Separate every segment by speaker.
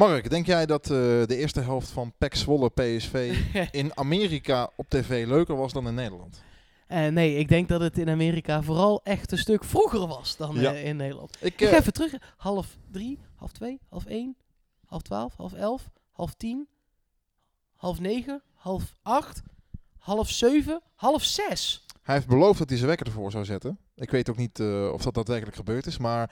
Speaker 1: Mark, denk jij dat eh, de eerste helft van PEC Zwolle PSV in Amerika op tv leuker was dan in Nederland?
Speaker 2: Eh, nee, ik denk dat het in Amerika vooral echt een stuk vroeger was dan
Speaker 1: Ja.
Speaker 2: eh, in Nederland.
Speaker 1: Ik,
Speaker 2: Ik ga even terug. Half drie, half twee, half één, half twaalf, half elf, half tien, half negen, half acht, half zeven, half zes.
Speaker 1: hij heeft beloofd dat hij zijn wekker ervoor zou zetten. Ik weet ook niet of dat daadwerkelijk gebeurd is, maar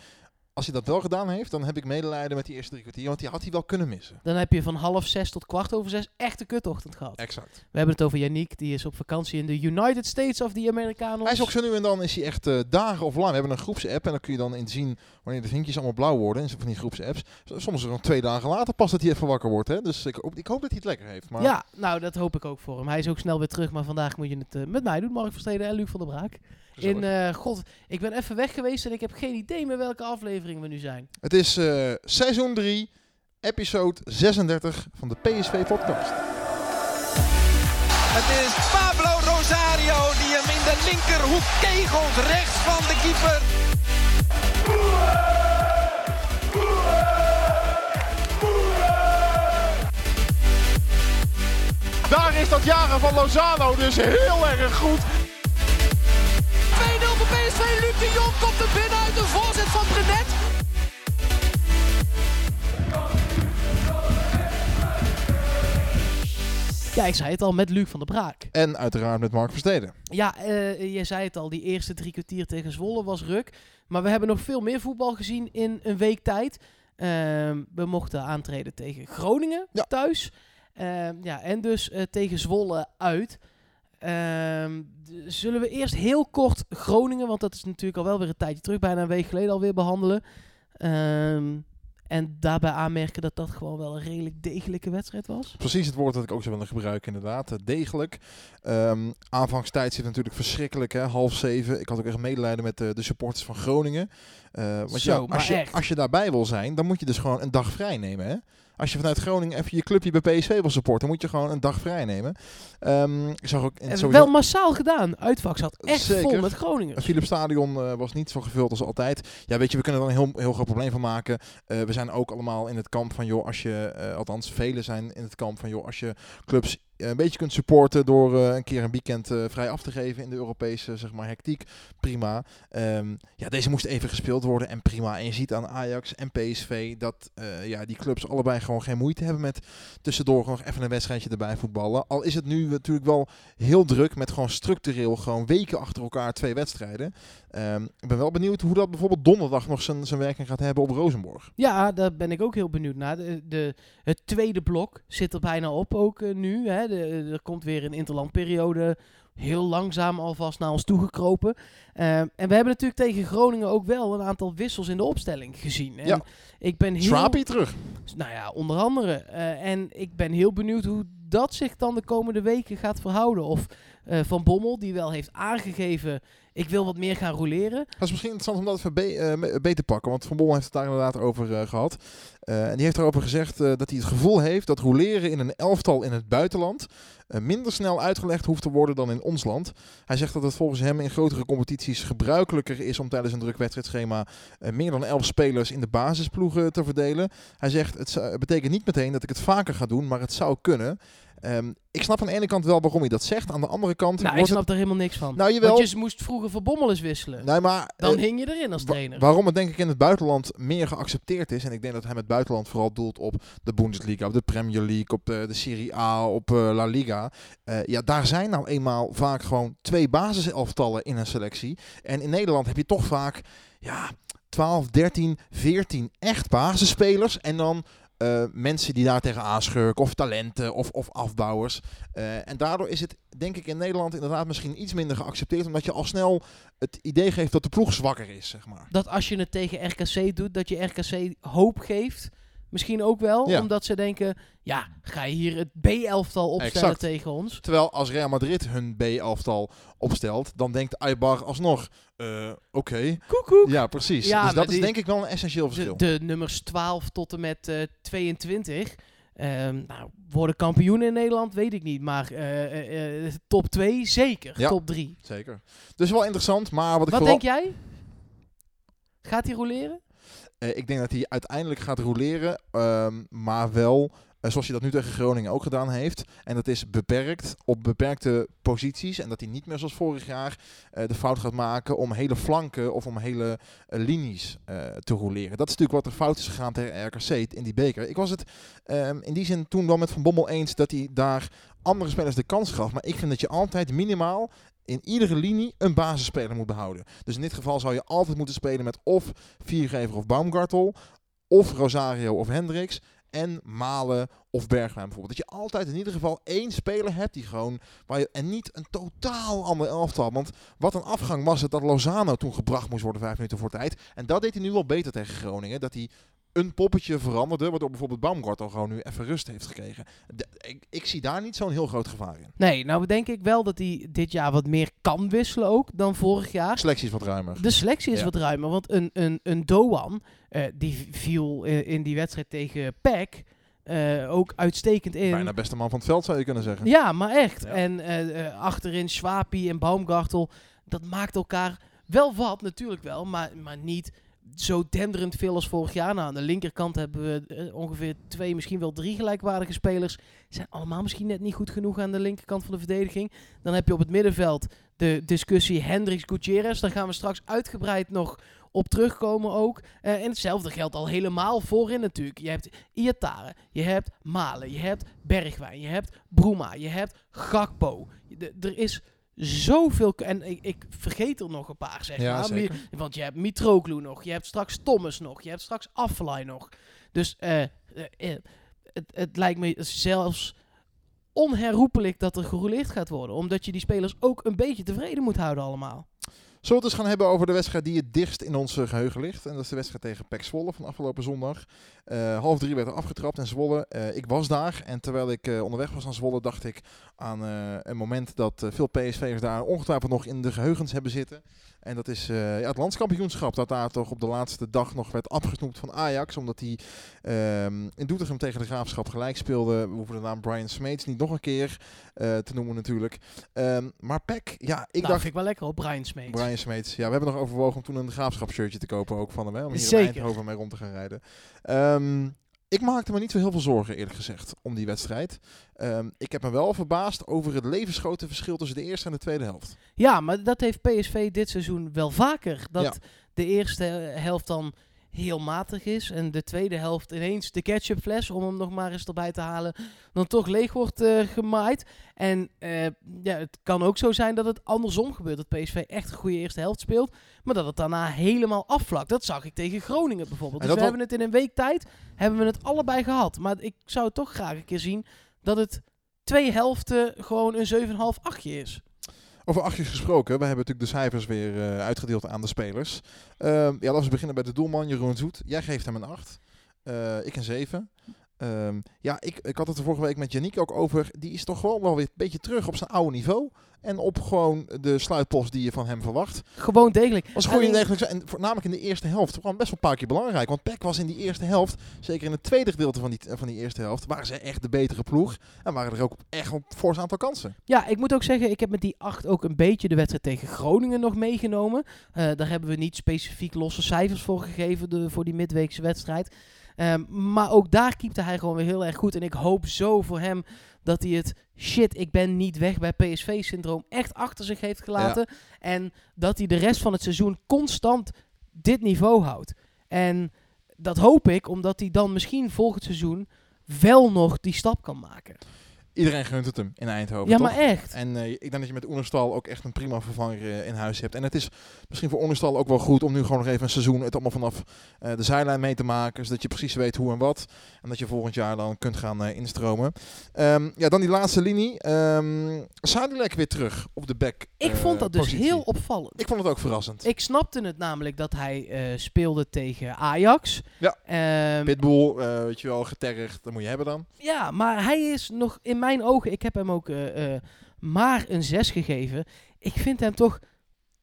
Speaker 1: als hij dat wel gedaan heeft, dan heb ik medelijden met die eerste drie kwartier, want die had hij wel kunnen missen.
Speaker 2: Dan heb je van half zes tot kwart over zes echt een kutochtend gehad.
Speaker 1: Exact.
Speaker 2: We hebben het over Yannick, die is op vakantie in de United States of the Americanos.
Speaker 1: Hij is ook zo nu en dan is hij echt eh, dagen of lang. We hebben een groepsapp en dan kun je dan in zien wanneer de vinkjes allemaal blauw worden. En van die groepsapps. Soms nog twee dagen later pas dat hij even wakker wordt. Hè? Dus ik hoop, ik hoop dat hij het lekker heeft. Maar
Speaker 2: Ja, nou dat hoop ik ook voor hem. Hij is ook snel weer terug, maar vandaag moet je het eh, met mij doen, Mark Versteden en Luc van der Braak.
Speaker 1: Gezellig.
Speaker 2: In, eh, god, ik ben even weg geweest en ik heb geen idee meer welke aflevering we nu zijn.
Speaker 1: Het is eh, seizoen 3, episode 36 van de PSV-podcast.
Speaker 3: Het is Pablo Rosario die hem in de linkerhoek kegelt rechts van de keeper.
Speaker 1: Daar is dat jaren van Lozano dus heel erg goed.
Speaker 2: 2-0 voor PSV, Luc de Jong komt er binnen uit de voorzet van Brenet. Ja, ik zei het al, met Luc van der Braak.
Speaker 1: En uiteraard met Mark Versteden.
Speaker 2: Ja, eh, je zei het al, die eerste drie kwartier tegen Zwolle was ruk. Maar we hebben nog veel meer voetbal gezien in een week tijd. Ehm, we mochten aantreden tegen Groningen
Speaker 1: Ja.
Speaker 2: thuis. Ehm, ja, en dus eh, tegen Zwolle uit. Zullen we eerst heel kort Groningen, want dat is natuurlijk al wel weer een tijdje terug, bijna een week geleden alweer behandelen. Ehm, en daarbij aanmerken dat dat gewoon wel een redelijk degelijke wedstrijd was.
Speaker 1: Precies het woord dat ik ook zou willen gebruiken, inderdaad. Eh, Degelijk. Ehm aanvangstijd zit natuurlijk verschrikkelijk, hè? half zeven. Ik had ook echt medelijden met eh, de supporters van Groningen. Eh, want
Speaker 2: Zo,
Speaker 1: ja,
Speaker 2: maar
Speaker 1: als, je,
Speaker 2: echt.
Speaker 1: als je daarbij wil zijn, dan moet je dus gewoon een dag vrij nemen. Hè? Als je vanuit Groningen even je clubje bij PSV wil supporten, moet je gewoon een dag vrij nemen. Ehm, ik zag ook in
Speaker 2: En
Speaker 1: sowieso-
Speaker 2: wel massaal gedaan. Uitvak zat echt
Speaker 1: Zeker.
Speaker 2: vol met Groningen.
Speaker 1: Het Philips Stadion eh, was niet zo gevuld als altijd. Ja, weet je, we kunnen er een heel, heel groot probleem van maken. Eh, we zijn ook allemaal in het kamp van, joh, als je, eh, althans velen zijn in het kamp van, joh, als je clubs een beetje kunt supporten door eh, een keer een weekend eh, vrij af te geven in de Europese, zeg maar, hectiek, prima. Ehm, ja, deze moest even gespeeld worden en prima. En je ziet aan Ajax en PSV dat eh, ja, die clubs allebei gewoon geen moeite hebben met tussendoor nog even een wedstrijdje erbij voetballen. Al is het nu natuurlijk wel heel druk met gewoon structureel gewoon weken achter elkaar twee wedstrijden. Ehm, ik ben wel benieuwd hoe dat bijvoorbeeld donderdag nog zijn, zijn werking gaat hebben op Rozenborg.
Speaker 2: Ja, daar ben ik ook heel benieuwd naar. De, de, het tweede blok zit er bijna op ook eh, nu. Hè. De, er komt weer een interlandperiode heel langzaam alvast naar ons toegekropen. Ehm, en we hebben natuurlijk tegen Groningen ook wel een aantal wissels in de opstelling gezien. En
Speaker 1: Ja.
Speaker 2: ik ben heel...
Speaker 1: Terug.
Speaker 2: Nou ja, onder andere. Eh, en ik ben heel benieuwd hoe dat zich dan de komende weken gaat verhouden. Of eh, Van Bommel, die wel heeft aangegeven... ik wil wat meer gaan roleren.
Speaker 1: Dat is misschien interessant om dat even be- eh, beter te pakken. Want Van Bommel heeft het daar inderdaad over eh, gehad. Eh, en die heeft erover gezegd dat hij het gevoel heeft dat roleren in een elftal in het buitenland minder snel uitgelegd hoeft te worden dan in ons land. Hij zegt dat het volgens hem in grotere competities gebruikelijker is om tijdens een druk wedstrijdschema meer dan elf spelers in de basisploegen te verdelen. Hij zegt het betekent niet meteen dat ik het vaker ga doen, maar het zou kunnen. Ehm, ik snap aan de ene kant wel waarom hij dat zegt. Aan de andere kant
Speaker 2: Nou, ik er helemaal niks van.
Speaker 1: Nou, jawel.
Speaker 2: Want je moest vroeger Van Bommel eens wisselen.
Speaker 1: Nee, maar...
Speaker 2: Dan
Speaker 1: eh,
Speaker 2: hing je erin als
Speaker 1: Wa-
Speaker 2: trainer.
Speaker 1: waarom het denk ik in het buitenland meer geaccepteerd is. En ik denk dat hij met buitenland vooral doelt op de Bundesliga, op de Premier League, op de, de Serie A, op eh, La Liga. Eh, ja, daar zijn nou eenmaal vaak gewoon twee basiselftallen in een selectie. En in Nederland heb je toch vaak ja, 12, 13, 14 echt basisspelers. En dan eh, mensen die daar tegen aanschurken, of talenten, of, of afbouwers. Eh, en daardoor is het, denk ik, in Nederland inderdaad misschien iets minder geaccepteerd. Omdat je al snel het idee geeft dat de ploeg zwakker is, zeg maar.
Speaker 2: Dat als je het tegen RKC doet, dat je RKC hoop geeft. Misschien ook wel,
Speaker 1: Ja.
Speaker 2: omdat ze denken... Ja, ga je hier het B-elftal opstellen
Speaker 1: Exact.
Speaker 2: tegen ons?
Speaker 1: Terwijl als Real Madrid hun B-elftal opstelt, dan denkt Aibar alsnog, eh, oké.
Speaker 2: Koekoek.
Speaker 1: Ja, precies.
Speaker 2: Ja,
Speaker 1: dus dat is
Speaker 2: die-
Speaker 1: denk ik wel een essentieel verschil.
Speaker 2: de nummers 12 tot en met eh 22... ehm, nou, worden kampioen in Nederland, weet ik niet. Maar eh, eh, top 2 zeker.
Speaker 1: Ja.
Speaker 2: Top 3.
Speaker 1: Zeker. Dus wel interessant, maar wat ik vooral...
Speaker 2: denk jij? Gaat hij roleren?
Speaker 1: Eh, ik denk dat hij uiteindelijk gaat roleren, ehm, maar wel eh, zoals hij dat nu tegen Groningen ook gedaan heeft. En dat is beperkt op beperkte posities. En dat hij niet meer zoals vorig jaar eh, de fout gaat maken om hele flanken of om hele linies te roleren. Dat is natuurlijk wat er fout is gegaan tegen RKC in die beker. Ik was het ehm, in die zin toen wel met Van Bommel eens dat hij daar andere spelers de kans gaf. Maar ik vind dat je altijd minimaal in iedere linie een basisspeler moet behouden. Dus in dit geval zou je altijd moeten spelen met of Viergever of Baumgartel, of Rosario of Hendricks. En Malen of Bergwijn bijvoorbeeld. Dat je altijd in ieder geval één speler hebt die gewoon. Waar je, en niet een totaal ander elftal. Want wat een afgang was het dat Lozano toen gebracht moest worden vijf minuten voor tijd. En dat deed hij nu wel beter tegen Groningen. Dat hij een poppetje veranderde. Waardoor bijvoorbeeld Baumgartel gewoon nu even rust heeft gekregen. De- ik, ik zie daar niet zo'n heel groot gevaar in.
Speaker 2: Nee, nou denk ik wel dat hij dit jaar wat meer kan wisselen ook dan vorig jaar.
Speaker 1: Selectie is wat ruimer.
Speaker 2: De selectie is
Speaker 1: Ja.
Speaker 2: wat ruimer, want een, een, een Doan, eh, die viel in, in die wedstrijd tegen PEC eh, ook uitstekend in.
Speaker 1: Bijna beste man van het veld zou je kunnen zeggen.
Speaker 2: Ja, maar echt.
Speaker 1: Ja.
Speaker 2: En eh, eh, achterin Swapi en Baumgartel, dat maakt elkaar wel wat, natuurlijk wel, maar, maar niet zo denderend veel als vorig jaar. Nou, aan de linkerkant hebben we eh, ongeveer twee, misschien wel drie gelijkwaardige spelers. Zijn allemaal misschien net niet goed genoeg aan de linkerkant van de verdediging. Dan heb je op het middenveld de discussie Hendricks-Gutierrez. Daar gaan we straks uitgebreid nog op terugkomen ook. Eh, en hetzelfde geldt al helemaal voorin natuurlijk. Je hebt Iatare, je hebt Malen, je hebt Bergwijn, je hebt Bruma, je hebt Gakpo. Er is zoveel... En ik, ik vergeet er nog een paar, zeg
Speaker 1: Ja,
Speaker 2: maar.
Speaker 1: zeker.
Speaker 2: Want je hebt Mitroglou nog, je hebt straks Thomas nog, je hebt straks Affelay nog. Dus eh, eh, eh, het, het lijkt me zelfs onherroepelijk dat er gerouleerd gaat worden. Omdat je die spelers ook een beetje tevreden moet houden allemaal.
Speaker 1: We het eens gaan hebben over de wedstrijd die het dichtst in ons eh, geheugen ligt. En dat is de wedstrijd tegen PEC Zwolle van afgelopen zondag. Eh, half drie werd er afgetrapt in Zwolle. Eh, ik was daar en terwijl ik onderweg was naar Zwolle dacht ik aan een moment dat veel PSV'ers daar ongetwijfeld nog in de geheugens hebben zitten. En dat is eh, ja, het landskampioenschap dat daar toch op de laatste dag nog werd afgesnoept van Ajax. Omdat hij ehm, in Doetinchem tegen de Graafschap gelijk speelde. We hoeven de naam Brian Smeets niet nog een keer eh, te noemen natuurlijk. Ehm, maar PEC, ja, ik
Speaker 2: Ik
Speaker 1: dacht...
Speaker 2: ik wel lekker op Brian Smeets.
Speaker 1: Brian Smeets. Ja, we hebben nog overwogen om toen een graafschapshirtje te kopen ook van hem. Hè, om hier
Speaker 2: Zeker.
Speaker 1: in Eindhoven mee rond te gaan rijden. Ehm, ik maakte me niet zo heel veel zorgen eerlijk gezegd om die wedstrijd. Ehm, ik heb me wel verbaasd over het levensgrote verschil tussen de eerste en de tweede helft.
Speaker 2: Ja, maar dat heeft PSV dit seizoen wel vaker. Dat
Speaker 1: Ja.
Speaker 2: de eerste helft dan heel matig is. En de tweede helft ineens de ketchupfles, om hem nog maar eens erbij te halen, dan toch leeg wordt eh, gemaaid. En eh, ja, het kan ook zo zijn dat het andersom gebeurt. Dat PSV echt een goede eerste helft speelt, maar dat het daarna helemaal afvlakt. Dat zag ik tegen Groningen bijvoorbeeld. Dus we hebben het in een week tijd, hebben we het allebei gehad. Maar ik zou toch graag een keer zien dat het twee helften gewoon een 7,5 achtje is.
Speaker 1: Over achtjes gesproken, we hebben natuurlijk de cijfers weer eh, uitgedeeld aan de spelers. Ehm, ja, laten we beginnen bij de doelman Jeroen Zoet. Jij geeft hem een 8. Eh, ik een 7. Ehm, ja, ik, ik had het er vorige week met Yannick ook over. Die is toch gewoon wel weer een beetje terug op zijn oude niveau. En op gewoon de sluitpost die je van hem verwacht.
Speaker 2: Gewoon degelijk.
Speaker 1: Was gewoon degelijk, en voornamelijk in de eerste helft, gewoon best wel een paar keer belangrijk. Want Peck was in die eerste helft, zeker in het tweede gedeelte van die, van die eerste helft, waren ze echt de betere ploeg. En waren er ook echt een fors aantal kansen.
Speaker 2: Ja, ik moet ook zeggen, ik heb met die 8 ook een beetje de wedstrijd tegen Groningen nog meegenomen. Eh, daar hebben we niet specifiek losse cijfers voor gegeven de, voor die midweekse wedstrijd. Ehm, maar ook daar keepte hij gewoon weer heel erg goed. En ik hoop zo voor hem dat hij het shit, ik ben niet weg bij PSV-syndroom echt achter zich heeft gelaten. En dat hij de rest van het seizoen constant dit niveau houdt. En dat hoop ik, omdat hij dan misschien volgend seizoen wel nog die stap kan maken.
Speaker 1: Iedereen gunt het hem in Eindhoven.
Speaker 2: Ja,
Speaker 1: toch?
Speaker 2: maar echt.
Speaker 1: En eh, ik denk dat je met Oenerstal ook echt een prima vervanger eh, in huis hebt. En het is misschien voor Oenerstal ook wel goed om nu gewoon nog even een seizoen het allemaal vanaf eh, de zijlijn mee te maken. Zodat je precies weet hoe en wat. En dat je volgend jaar dan kunt gaan instromen. Ehm, ja, dan die laatste linie. Um, Sadilek weer terug op de back
Speaker 2: Ik vond dat dus heel opvallend.
Speaker 1: Ik vond het ook verrassend.
Speaker 2: Ik snapte het namelijk dat hij speelde tegen Ajax.
Speaker 1: Ja.
Speaker 2: Ehm,
Speaker 1: Pitbull, weet je wel, getergd. Dat moet je hebben dan.
Speaker 2: ja, maar hij is nog in mijn ogen, ik heb hem ook eh, eh, maar een 6 gegeven. Ik vind hem toch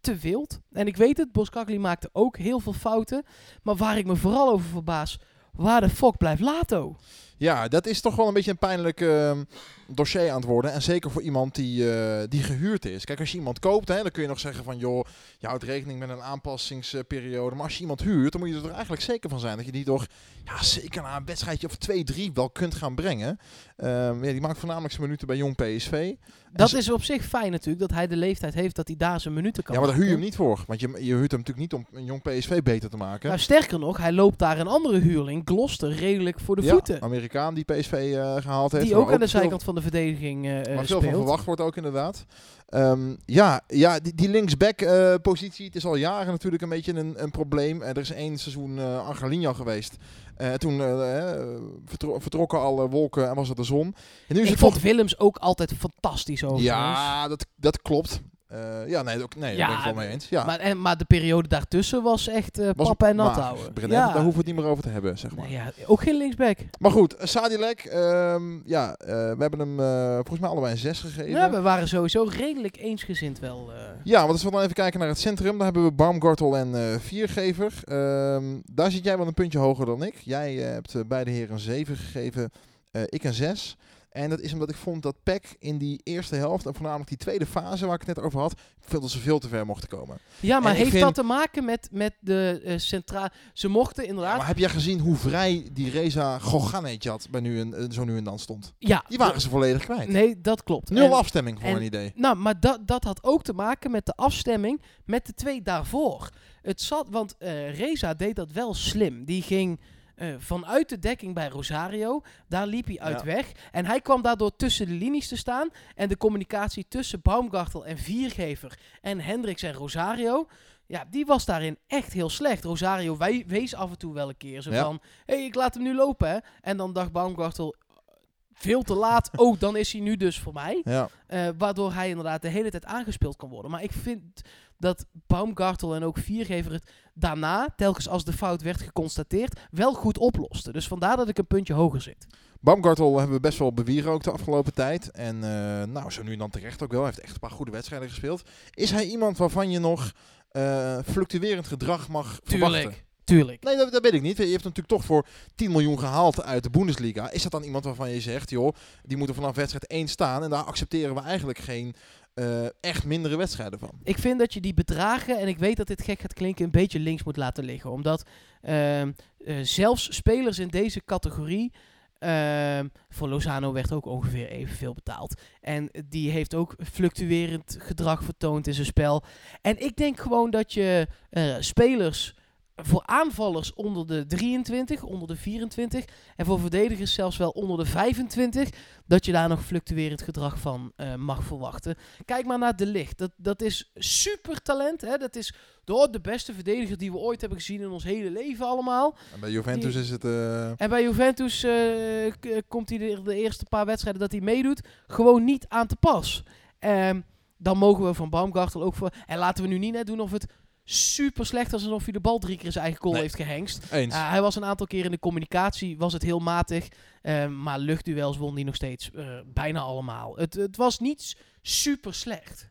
Speaker 2: te wild. En ik weet het, Boskakli maakte ook heel veel fouten. Maar waar ik me vooral over verbaas, waar de fuck blijft Lato?
Speaker 1: Ja, dat is toch wel een beetje een pijnlijk ehm, dossier aan het worden. En zeker voor iemand die, eh, die gehuurd is. Kijk, als je iemand koopt, hè, dan kun je nog zeggen van... joh, je houdt rekening met een aanpassingsperiode. Maar als je iemand huurt, dan moet je er eigenlijk zeker van zijn... dat je die toch ja, zeker na een wedstrijdje of twee, drie wel kunt gaan brengen. Ehm, ja, die maakt voornamelijk zijn minuten bij Jong PSV.
Speaker 2: Dat
Speaker 1: ze-
Speaker 2: is op zich fijn natuurlijk, dat hij de leeftijd heeft dat hij daar zijn minuten kan
Speaker 1: Ja, maar daar huur je hem niet voor. Want je, je huurt hem natuurlijk niet om een Jong PSV beter te maken.
Speaker 2: Nou, sterker nog, hij loopt daar een andere huurling, Gloster, redelijk voor de
Speaker 1: ja,
Speaker 2: voeten.
Speaker 1: Amerikaan die PSV eh, gehaald heeft.
Speaker 2: Die ook aan de
Speaker 1: veel-
Speaker 2: zijkant van de verdediging eh,
Speaker 1: Waar veel van verwacht wordt ook inderdaad. Ehm, ja, ja, die, die linksback-positie, het is al jaren natuurlijk een beetje een, een probleem. Er is één seizoen Angelino geweest. Toen vertro- vertrokken alle wolken en was het de zon. En nu is
Speaker 2: Ik
Speaker 1: het
Speaker 2: vond
Speaker 1: toch...
Speaker 2: Willems ook altijd fantastisch overigens.
Speaker 1: Ja, dat, dat klopt. Eh, ja, nee, ook, nee
Speaker 2: Ja,
Speaker 1: daar ben ik het wel mee eens. Ja.
Speaker 2: Maar, en, maar de periode daartussen was echt
Speaker 1: Was
Speaker 2: papa en nat houden. Ja.
Speaker 1: Daar hoeven we het niet meer over te hebben, zeg maar.
Speaker 2: Nee, ja, ook geen linksback.
Speaker 1: Maar goed, eh, Sadilek, ehm, ja, we hebben hem volgens mij allebei een 6 gegeven.
Speaker 2: Ja, we waren sowieso redelijk eensgezind wel.
Speaker 1: Ja, want als we dan even kijken naar het centrum, dan hebben we Baumgartel en Viergever. Ehm, daar zit jij wel een puntje hoger dan ik. Jij hebt beide heren een 7 gegeven, ik een 6. En dat is omdat ik vond dat PEC in die eerste helft, en voornamelijk die tweede fase waar ik het net over had, veel dat ze veel te ver mochten komen.
Speaker 2: Ja, maar
Speaker 1: En
Speaker 2: heeft
Speaker 1: vind-
Speaker 2: dat te maken met, met de eh centraal... Ze mochten inderdaad...
Speaker 1: Maar heb jij gezien hoe vrij die Reza Goganejad bij nu en, eh, zo nu en dan stond?
Speaker 2: ja,
Speaker 1: Die waren ze volledig kwijt.
Speaker 2: Nee, dat klopt.
Speaker 1: Nul
Speaker 2: En-
Speaker 1: afstemming voor
Speaker 2: en-
Speaker 1: een idee.
Speaker 2: Nou, maar dat, dat had ook te maken met de afstemming met de twee daarvoor. Het zat, want eh, Reza deed dat wel slim. Die ging eh, vanuit de dekking bij Rosario, daar liep hij uit
Speaker 1: Ja.
Speaker 2: weg. En hij kwam daardoor tussen de linies te staan. En de communicatie tussen Baumgartel en Viergever en Hendricks en Rosario... Ja, die was daarin echt heel slecht. Rosario wij, wees af en toe wel een keer zo
Speaker 1: Ja.
Speaker 2: van... Hé, hey, ik laat hem nu lopen, hè. En dan dacht Baumgartel... Veel te laat. Oh, dan is hij nu dus voor mij.
Speaker 1: Ja.
Speaker 2: Eh, waardoor hij inderdaad de hele tijd aangespeeld kan worden. Maar ik vind dat Baumgartel en ook Viergever het daarna, telkens als de fout werd geconstateerd, wel goed oplosten. Dus vandaar dat ik een puntje hoger zit.
Speaker 1: Baumgartel hebben we best wel bewierookt de afgelopen tijd. En eh, nou, zo nu en dan terecht ook wel. Hij heeft echt een paar goede wedstrijden gespeeld. Is hij iemand waarvan je nog eh, fluctuerend gedrag mag verwachten?
Speaker 2: Tuurlijk. Tuurlijk.
Speaker 1: Nee, dat, dat weet ik niet. Je hebt natuurlijk toch voor 10 miljoen gehaald uit de Bundesliga. Is dat dan iemand waarvan je zegt, joh, die moeten vanaf wedstrijd 1 staan. En daar accepteren we eigenlijk geen eh, echt mindere wedstrijden van.
Speaker 2: Ik vind dat je die bedragen, en ik weet dat dit gek gaat klinken, een beetje links moet laten liggen. Omdat ehm, eh, zelfs spelers in deze categorie. ehm, voor Lozano werd ook ongeveer evenveel betaald. En die heeft ook fluctuerend gedrag vertoond in zijn spel. En ik denk gewoon dat je eh, spelers. Voor aanvallers onder de 23, onder de 24 en voor verdedigers zelfs wel onder de 25, dat je daar nog fluctuerend gedrag van eh, mag verwachten. Kijk maar naar De Licht. Dat, dat is super talent. Hè? Dat is de, de beste verdediger die we ooit hebben gezien in ons hele leven allemaal.
Speaker 1: En bij Juventus
Speaker 2: Die-
Speaker 1: is het... eh,
Speaker 2: En bij Juventus eh, komt hij de, de eerste paar wedstrijden dat hij meedoet gewoon niet aan te pas. Ehm, dan mogen we van Baumgartel ook voor... En laten we nu niet net doen of het super slecht was alsof hij de bal drie keer in zijn eigen goal
Speaker 1: Nee.
Speaker 2: heeft gehengst.
Speaker 1: eens.
Speaker 2: Uh, hij was een aantal keer in de communicatie, was het heel matig. Ehm, maar luchtduels won hij nog steeds eh, bijna allemaal. Het, het was niet super slecht.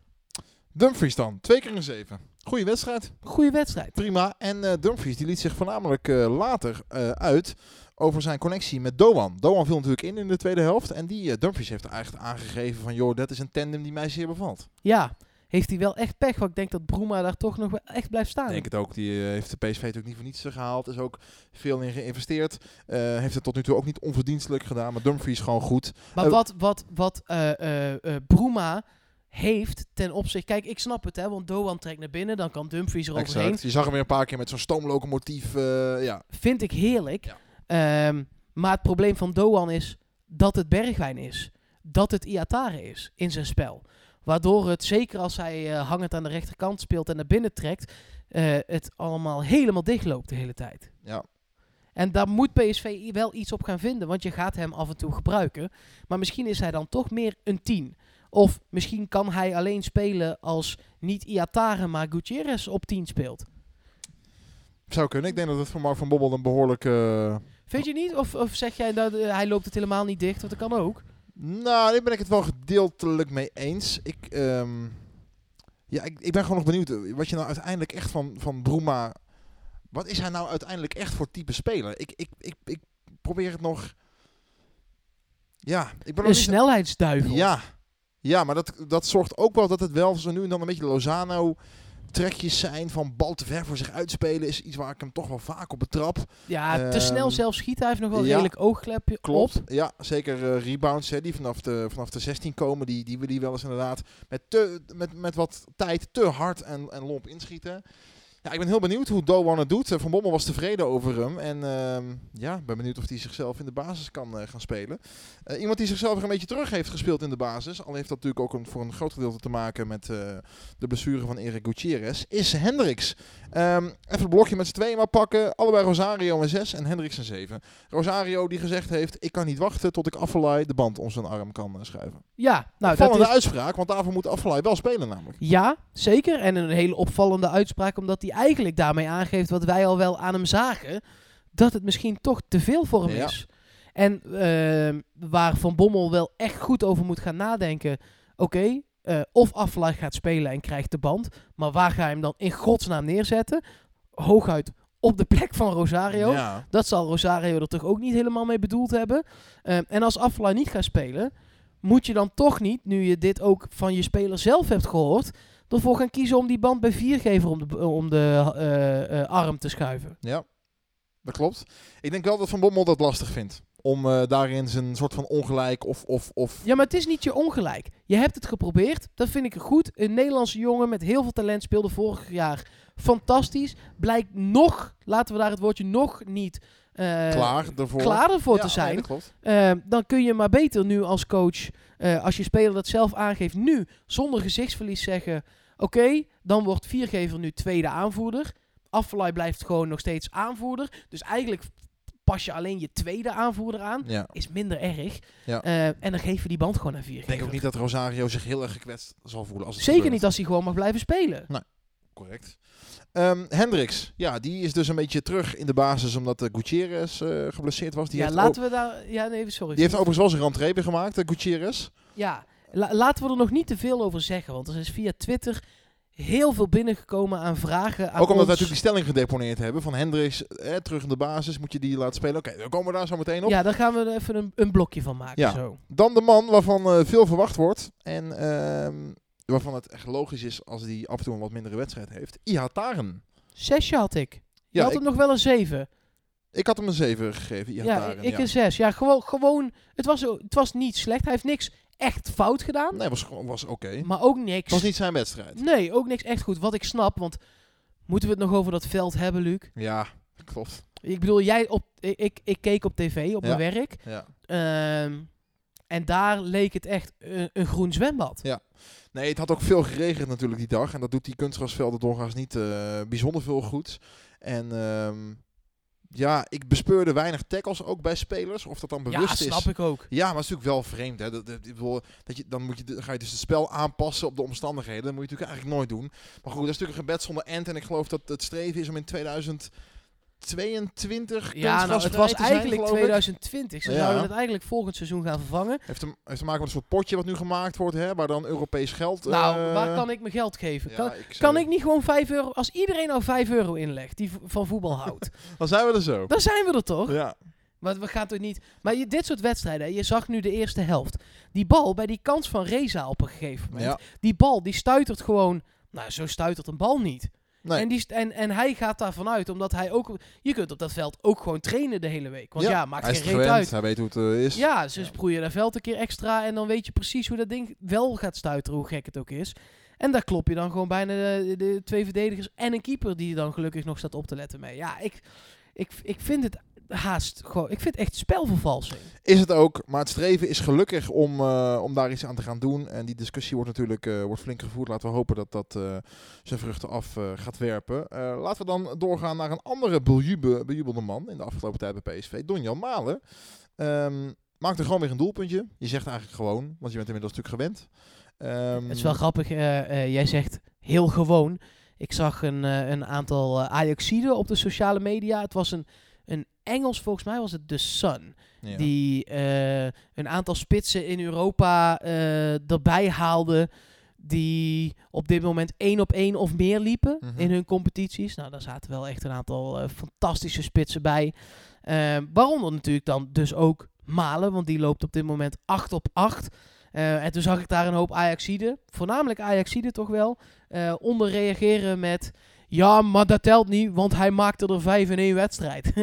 Speaker 1: Dumfries dan. Twee keer een 7. Goeie wedstrijd.
Speaker 2: Goeie wedstrijd.
Speaker 1: Prima. En eh, Dumfries die liet zich voornamelijk eh, later eh, uit over zijn connectie met Doan. Doan viel natuurlijk in in de tweede helft. En die Dumfries heeft eigenlijk aangegeven van... joh, dat is een tandem die mij zeer bevalt.
Speaker 2: Ja, heeft hij wel echt pech. Want ik denk dat Broema daar toch nog wel echt blijft staan.
Speaker 1: Ik denk het ook. Die eh, heeft de PSV natuurlijk niet voor niets gehaald. Is ook veel in geïnvesteerd. Eh, heeft het tot nu toe ook niet onverdienstelijk gedaan. Maar Dumfries gewoon goed.
Speaker 2: Maar
Speaker 1: Eh,
Speaker 2: wat, wat, wat Broema heeft ten opzichte... Kijk, ik snap het, hè. Want Doan trekt naar binnen. Dan kan Dumfries eroverheen.
Speaker 1: Exact. Je zag hem weer een paar keer met zo'n stoomlocomotief. ja.
Speaker 2: Vind ik heerlijk.
Speaker 1: Ja.
Speaker 2: Ehm, maar het probleem van Doan is dat het Bergwijn is. Dat het Iatare is in zijn spel. Waardoor het, zeker als hij eh, hangend aan de rechterkant speelt en naar binnen trekt, eh, het allemaal helemaal dichtloopt de hele tijd.
Speaker 1: ja.
Speaker 2: En daar moet PSV wel iets op gaan vinden, want je gaat hem af en toe gebruiken. Maar misschien is hij dan toch meer een 10. Of misschien kan hij alleen spelen als niet Iatare, maar Gutierrez op 10 speelt.
Speaker 1: Zou kunnen. Ik denk dat het voor Mark van Bobbel een behoorlijk... eh,
Speaker 2: Vind je niet? Of, of zeg jij dat eh, hij loopt het helemaal niet dicht? Want dat kan ook.
Speaker 1: Nou, daar ben ik het wel gedeeltelijk mee eens. Ik, ehm, ja, ik, ik ben gewoon nog benieuwd eh, wat je nou uiteindelijk echt van, van Broema... Wat is hij nou uiteindelijk echt voor type speler? Ik, ik, ik, ik probeer het nog Ja, ik ben
Speaker 2: Een snelheidsduivel.
Speaker 1: Ja, ja maar dat, dat zorgt ook wel dat het wel zo nu en dan een beetje Lozano trekjes zijn van bal te ver voor zich uitspelen is iets waar ik hem toch wel vaak op betrap.
Speaker 2: Ja, te
Speaker 1: Ehm,
Speaker 2: snel zelf schieten. Hij heeft nog wel een
Speaker 1: ja,
Speaker 2: redelijk oogklepje
Speaker 1: Klopt.
Speaker 2: op.
Speaker 1: Ja, zeker eh, rebounds hè, die vanaf de, vanaf de 16 komen, die, die we die wel eens inderdaad met, te, met, met wat tijd te hard en, en lomp inschieten. Ja, ik ben heel benieuwd hoe Doan het doet. Eh, Van Bommel was tevreden over hem. En ehm, ja, ik ben benieuwd of hij zichzelf in de basis kan eh, gaan spelen. Eh, iemand die zichzelf weer een beetje terug heeft gespeeld in de basis. Al heeft dat natuurlijk ook een, voor een groot gedeelte te maken met de blessure van Erik Gutierrez. Is Hendricks. Ehm, even het blokje met z'n tweeën maar pakken. Allebei Rosario een 6 en Hendricks een 7. Rosario die gezegd heeft, ik kan niet wachten tot ik Affelay de band om zijn arm kan schuiven.
Speaker 2: Ja, nou, dat is,
Speaker 1: uitspraak, want daarvoor moet Affelay wel spelen namelijk.
Speaker 2: ja, zeker. En een hele opvallende uitspraak, omdat hij eigenlijk daarmee aangeeft wat wij al wel aan hem zagen. Dat het misschien toch te veel voor hem
Speaker 1: Ja.
Speaker 2: is. En ehm, waar Van Bommel wel echt goed over moet gaan nadenken. Oké, eh, of Aflaai gaat spelen en krijgt de band. Maar waar ga je hem dan in godsnaam neerzetten? Hooguit op de plek van Rosario.
Speaker 1: Ja.
Speaker 2: Dat zal Rosario er toch ook niet helemaal mee bedoeld hebben. Ehm, en als Aflaai niet gaat spelen, moet je dan toch niet, nu je dit ook van je speler zelf hebt gehoord, ervoor gaan kiezen om die band bij viergever om de, om de eh, eh, arm te schuiven.
Speaker 1: Ja, dat klopt. Ik denk wel dat Van Bommel dat lastig vindt. Om eh, daarin zijn soort van ongelijk of... of, of
Speaker 2: Ja, maar het is niet je ongelijk. Je hebt het geprobeerd. Dat vind ik goed. Een Nederlandse jongen met heel veel talent speelde vorig jaar fantastisch. Blijkt nog, laten we daar het woordje nog niet eh,
Speaker 1: klaar ervoor.
Speaker 2: klaar ervoor
Speaker 1: Ja,
Speaker 2: te zijn.
Speaker 1: nee, dat klopt.
Speaker 2: Eh, dan kun je maar beter nu als coach, eh, als je speler dat zelf aangeeft, nu zonder gezichtsverlies zeggen: Oké, dan wordt viergever nu tweede aanvoerder. Affelay blijft gewoon nog steeds aanvoerder. Dus eigenlijk pas je alleen je tweede aanvoerder aan.
Speaker 1: Ja.
Speaker 2: Is minder erg.
Speaker 1: Ja.
Speaker 2: Eh, en dan geef je die band gewoon aan
Speaker 1: Ik
Speaker 2: viergever.
Speaker 1: denk ook niet dat Rosario zich heel erg gekwetst zal voelen. Als het
Speaker 2: Zeker
Speaker 1: gebeurt.
Speaker 2: niet als hij gewoon mag blijven spelen.
Speaker 1: Correct. Ehm Hendricks, ja, die is dus een beetje terug in de basis omdat de Gutierrez eh, geblesseerd was. Die
Speaker 2: ja,
Speaker 1: heeft
Speaker 2: laten we daar. Ja, nee, sorry.
Speaker 1: Die heeft overigens wel zijn rentree weer gemaakt, de Gutierrez.
Speaker 2: Ja, la- laten we er nog niet te veel over zeggen. Want er is via Twitter heel veel binnengekomen aan vragen. Aan
Speaker 1: Ook omdat we natuurlijk die stelling gedeponeerd hebben van Hendricks, eh, terug in de basis, moet je die laten spelen. Oké, dan komen we daar zo meteen op.
Speaker 2: Ja, daar gaan we er even een, een blokje van maken.
Speaker 1: Ja.
Speaker 2: Zo.
Speaker 1: Dan de man waarvan eh, veel verwacht wordt en ehm, waarvan het echt logisch is als hij af en toe een wat mindere wedstrijd heeft. Ihataren.
Speaker 2: Zesje had ik. Je
Speaker 1: Ja,
Speaker 2: had
Speaker 1: ik,
Speaker 2: het nog wel een zeven.
Speaker 1: ik had hem een 7 gegeven,
Speaker 2: Ja, ik een zes. Ja, gewoon, gewoon het, was, het was niet slecht. Hij heeft niks echt fout gedaan.
Speaker 1: Nee, was, gewoon- was oké.
Speaker 2: Maar ook niks.
Speaker 1: was niet zijn wedstrijd.
Speaker 2: Nee, ook niks echt goed. Wat ik snap, want moeten we het nog over dat veld hebben, Luc?
Speaker 1: Ja, klopt.
Speaker 2: Ik bedoel, jij op, ik, ik, ik keek op tv, op
Speaker 1: Ja.
Speaker 2: mijn werk.
Speaker 1: Ja.
Speaker 2: Ehm, en daar leek het echt een, een groen zwembad.
Speaker 1: Nee, het had ook veel geregend natuurlijk die dag. En dat doet die kunstgrasvelden doorgaans niet eh, bijzonder veel goed. En ehm, ja, ik bespeurde weinig tackles ook bij spelers. Of dat dan
Speaker 2: Ja,
Speaker 1: bewust
Speaker 2: snap
Speaker 1: is.
Speaker 2: ik ook.
Speaker 1: Ja, maar het is natuurlijk wel vreemd. Hè? Dat, dat, je, dan, moet je, dan ga je dus het spel aanpassen op de omstandigheden. Dat moet je natuurlijk eigenlijk nooit doen. Maar goed, dat is natuurlijk een gebed zonder end. En ik geloof dat het streven is om in 2022
Speaker 2: Ja, nou, het was
Speaker 1: zijn,
Speaker 2: eigenlijk
Speaker 1: geloof ik.
Speaker 2: 2020. Ze
Speaker 1: Ja.
Speaker 2: zouden het eigenlijk volgend seizoen gaan vervangen.
Speaker 1: Heeft te, heeft te maken met een soort potje wat nu gemaakt wordt, hè, waar dan Europees geld...
Speaker 2: nou,
Speaker 1: eh,
Speaker 2: waar kan ik mijn geld geven?
Speaker 1: ja,
Speaker 2: kan,
Speaker 1: ik
Speaker 2: kan ik niet gewoon 5 euro... Als iedereen nou 5 euro inlegt die van voetbal houdt,
Speaker 1: Dan zijn we er zo.
Speaker 2: dan zijn we er toch?
Speaker 1: Ja.
Speaker 2: Maar we gaan toch niet... Maar je, dit soort wedstrijden, je zag nu de eerste helft. Die bal bij die kans van Reza op een gegeven moment.
Speaker 1: ja.
Speaker 2: Die bal, die stuitert gewoon... Nou, zo stuitert een bal niet.
Speaker 1: Nee.
Speaker 2: En, die, en, en hij gaat daarvan uit, omdat hij ook... Je kunt op dat veld ook gewoon trainen de hele week. Want ja, maakt
Speaker 1: hij is
Speaker 2: geen reet
Speaker 1: gewend.
Speaker 2: uit.
Speaker 1: Hij weet hoe het eh, is.
Speaker 2: Ja, ze
Speaker 1: Ja.
Speaker 2: sproeien dat veld een keer extra en dan weet je precies hoe dat ding wel gaat stuiteren, hoe gek het ook is. En daar klop je dan gewoon bijna de, de twee verdedigers en een keeper die dan gelukkig nog staat op te letten mee. Ja, ik, ik, ik vind het haast gewoon, ik vind het echt spelvervalsing.
Speaker 1: Is het ook, maar het streven is gelukkig om, eh, om daar iets aan te gaan doen. En die discussie wordt natuurlijk eh, wordt flink gevoerd. Laten we hopen dat dat eh, zijn vruchten af gaat werpen. Laten we dan doorgaan naar een andere bejube- bejubelde man in de afgelopen tijd bij PSV. Donjan Malen. Ehm maakte gewoon weer een doelpuntje. Je zegt eigenlijk gewoon, want je bent inmiddels natuurlijk gewend. Ehm,
Speaker 2: Het is wel grappig, jij zegt heel gewoon. Ik zag een, een aantal Ajaxiden op de sociale media. Het was een Engels, volgens mij was het The Sun.
Speaker 1: ja.
Speaker 2: die eh, een aantal spitsen in Europa eh, erbij haalde. Die op dit moment één op één of meer liepen
Speaker 1: Mhm.
Speaker 2: in hun competities. Nou, daar zaten wel echt een aantal eh, fantastische spitsen bij. Eh, waaronder natuurlijk dan dus ook Malen, want die loopt op dit moment 8 op 8. Eh, en toen zag ik daar een hoop Ajaxiden, voornamelijk Ajaxiden toch wel, onder reageren met... Ja, maar dat telt niet, want hij maakte er vijf in één wedstrijd.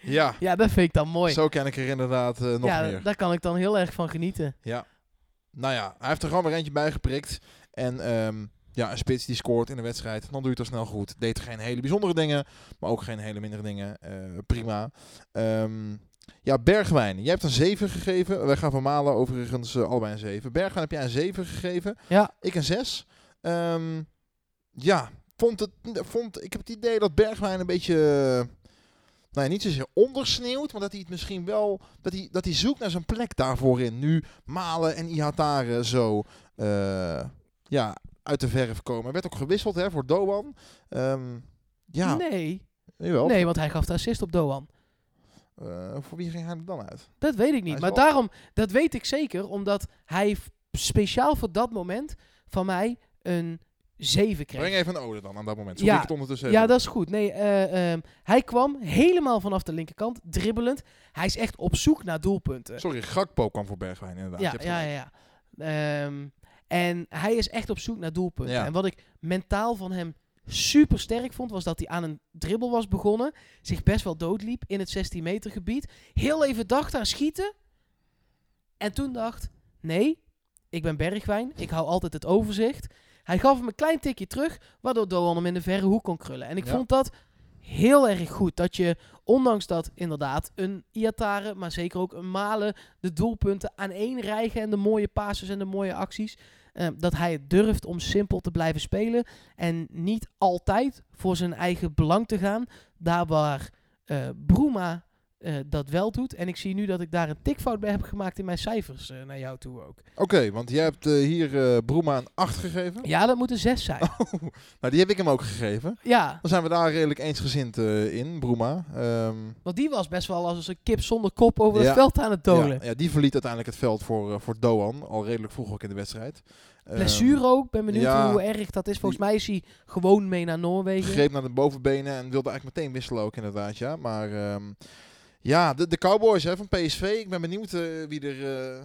Speaker 1: Ja,
Speaker 2: ja, dat vind ik dan mooi.
Speaker 1: zo ken ik er inderdaad eh, nog
Speaker 2: ja,
Speaker 1: meer.
Speaker 2: daar kan ik dan heel erg van genieten.
Speaker 1: Ja. Nou ja, hij heeft er gewoon weer eentje bij geprikt. En ehm, ja, een spits die scoort in de wedstrijd, dan doe je het al snel goed. Deed geen hele bijzondere dingen, maar ook geen hele mindere dingen. Eh, prima. Ehm, ja, Bergwijn. Jij hebt een 7 gegeven. Wij gaan van Malen overigens eh, allebei een 7. Bergwijn heb jij een 7 gegeven.
Speaker 2: Ja,
Speaker 1: Ik een 6. Ehm, ja, vond het, vond, ik heb het idee dat Bergwijn een beetje... eh, Nou ja, niet zozeer ondersneeuwt, maar dat hij het misschien wel... Dat hij, dat hij zoekt naar zijn plek daarvoor in. Nu Malen en Ihatare zo... eh, ja, uit de verf komen. Hij werd ook gewisseld hè, voor Doan. Ehm, ja,
Speaker 2: nee.
Speaker 1: jawel.
Speaker 2: Nee, want hij gaf de assist op Doan.
Speaker 1: Eh, voor wie ging hij er dan uit?
Speaker 2: Dat weet ik niet. Maar
Speaker 1: wel-
Speaker 2: daarom, dat weet ik zeker, omdat hij speciaal voor dat moment van mij een 7 kreeg.
Speaker 1: Breng even een ode dan aan dat moment. Zo
Speaker 2: Ja,
Speaker 1: ik het ondertussen
Speaker 2: Ja, dat is goed. Nee, eh, ehm, hij kwam helemaal vanaf de linkerkant, dribbelend. Hij is echt op zoek naar doelpunten.
Speaker 1: Sorry, Gakpo kwam voor Bergwijn inderdaad.
Speaker 2: Ja, ja, ja. ja. Ehm, en hij is echt op zoek naar doelpunten.
Speaker 1: Ja.
Speaker 2: En wat ik mentaal van hem super sterk vond, was dat hij aan een dribbel was begonnen. Zich best wel doodliep in het 16 meter gebied. Heel even dacht aan schieten. En toen dacht, nee, ik ben Bergwijn. Ik hou altijd het overzicht. Hij gaf hem een klein tikje terug, waardoor Doan hem in de verre hoek kon krullen. En ik
Speaker 1: Ja.
Speaker 2: vond dat heel erg goed. Dat je, ondanks dat inderdaad een Iatare, maar zeker ook een Malen, de doelpunten aan één rijgen en de mooie passes en de mooie acties. eh, dat hij het durft om simpel te blijven spelen. En niet altijd voor zijn eigen belang te gaan. Daar waar Bruma eh, dat wel doet. En ik zie nu dat ik daar een tikfout bij heb gemaakt in mijn cijfers eh, naar jou toe ook.
Speaker 1: Oké, want jij hebt eh, hier eh Broema een 8 gegeven.
Speaker 2: Ja, dat moet een 6 zijn.
Speaker 1: Nou, die heb ik hem ook gegeven.
Speaker 2: ja,
Speaker 1: Dan zijn we daar redelijk eensgezind in, Broema. Ehm,
Speaker 2: want die was best wel als een kip zonder kop over
Speaker 1: Ja.
Speaker 2: het veld aan het dolen.
Speaker 1: ja, ja, die verliet uiteindelijk het veld voor, voor Doan. Al redelijk vroeg ook in de wedstrijd. Ehm,
Speaker 2: Blessure ook. Ben benieuwd
Speaker 1: ja.
Speaker 2: hoe erg dat is. Volgens mij is hij gewoon mee naar Noorwegen.
Speaker 1: greep naar de bovenbenen en wilde eigenlijk meteen wisselen ook inderdaad, ja. Maar ehm, ja, de, de Cowboys hè, van PSV. Ik ben benieuwd eh, wie er, eh,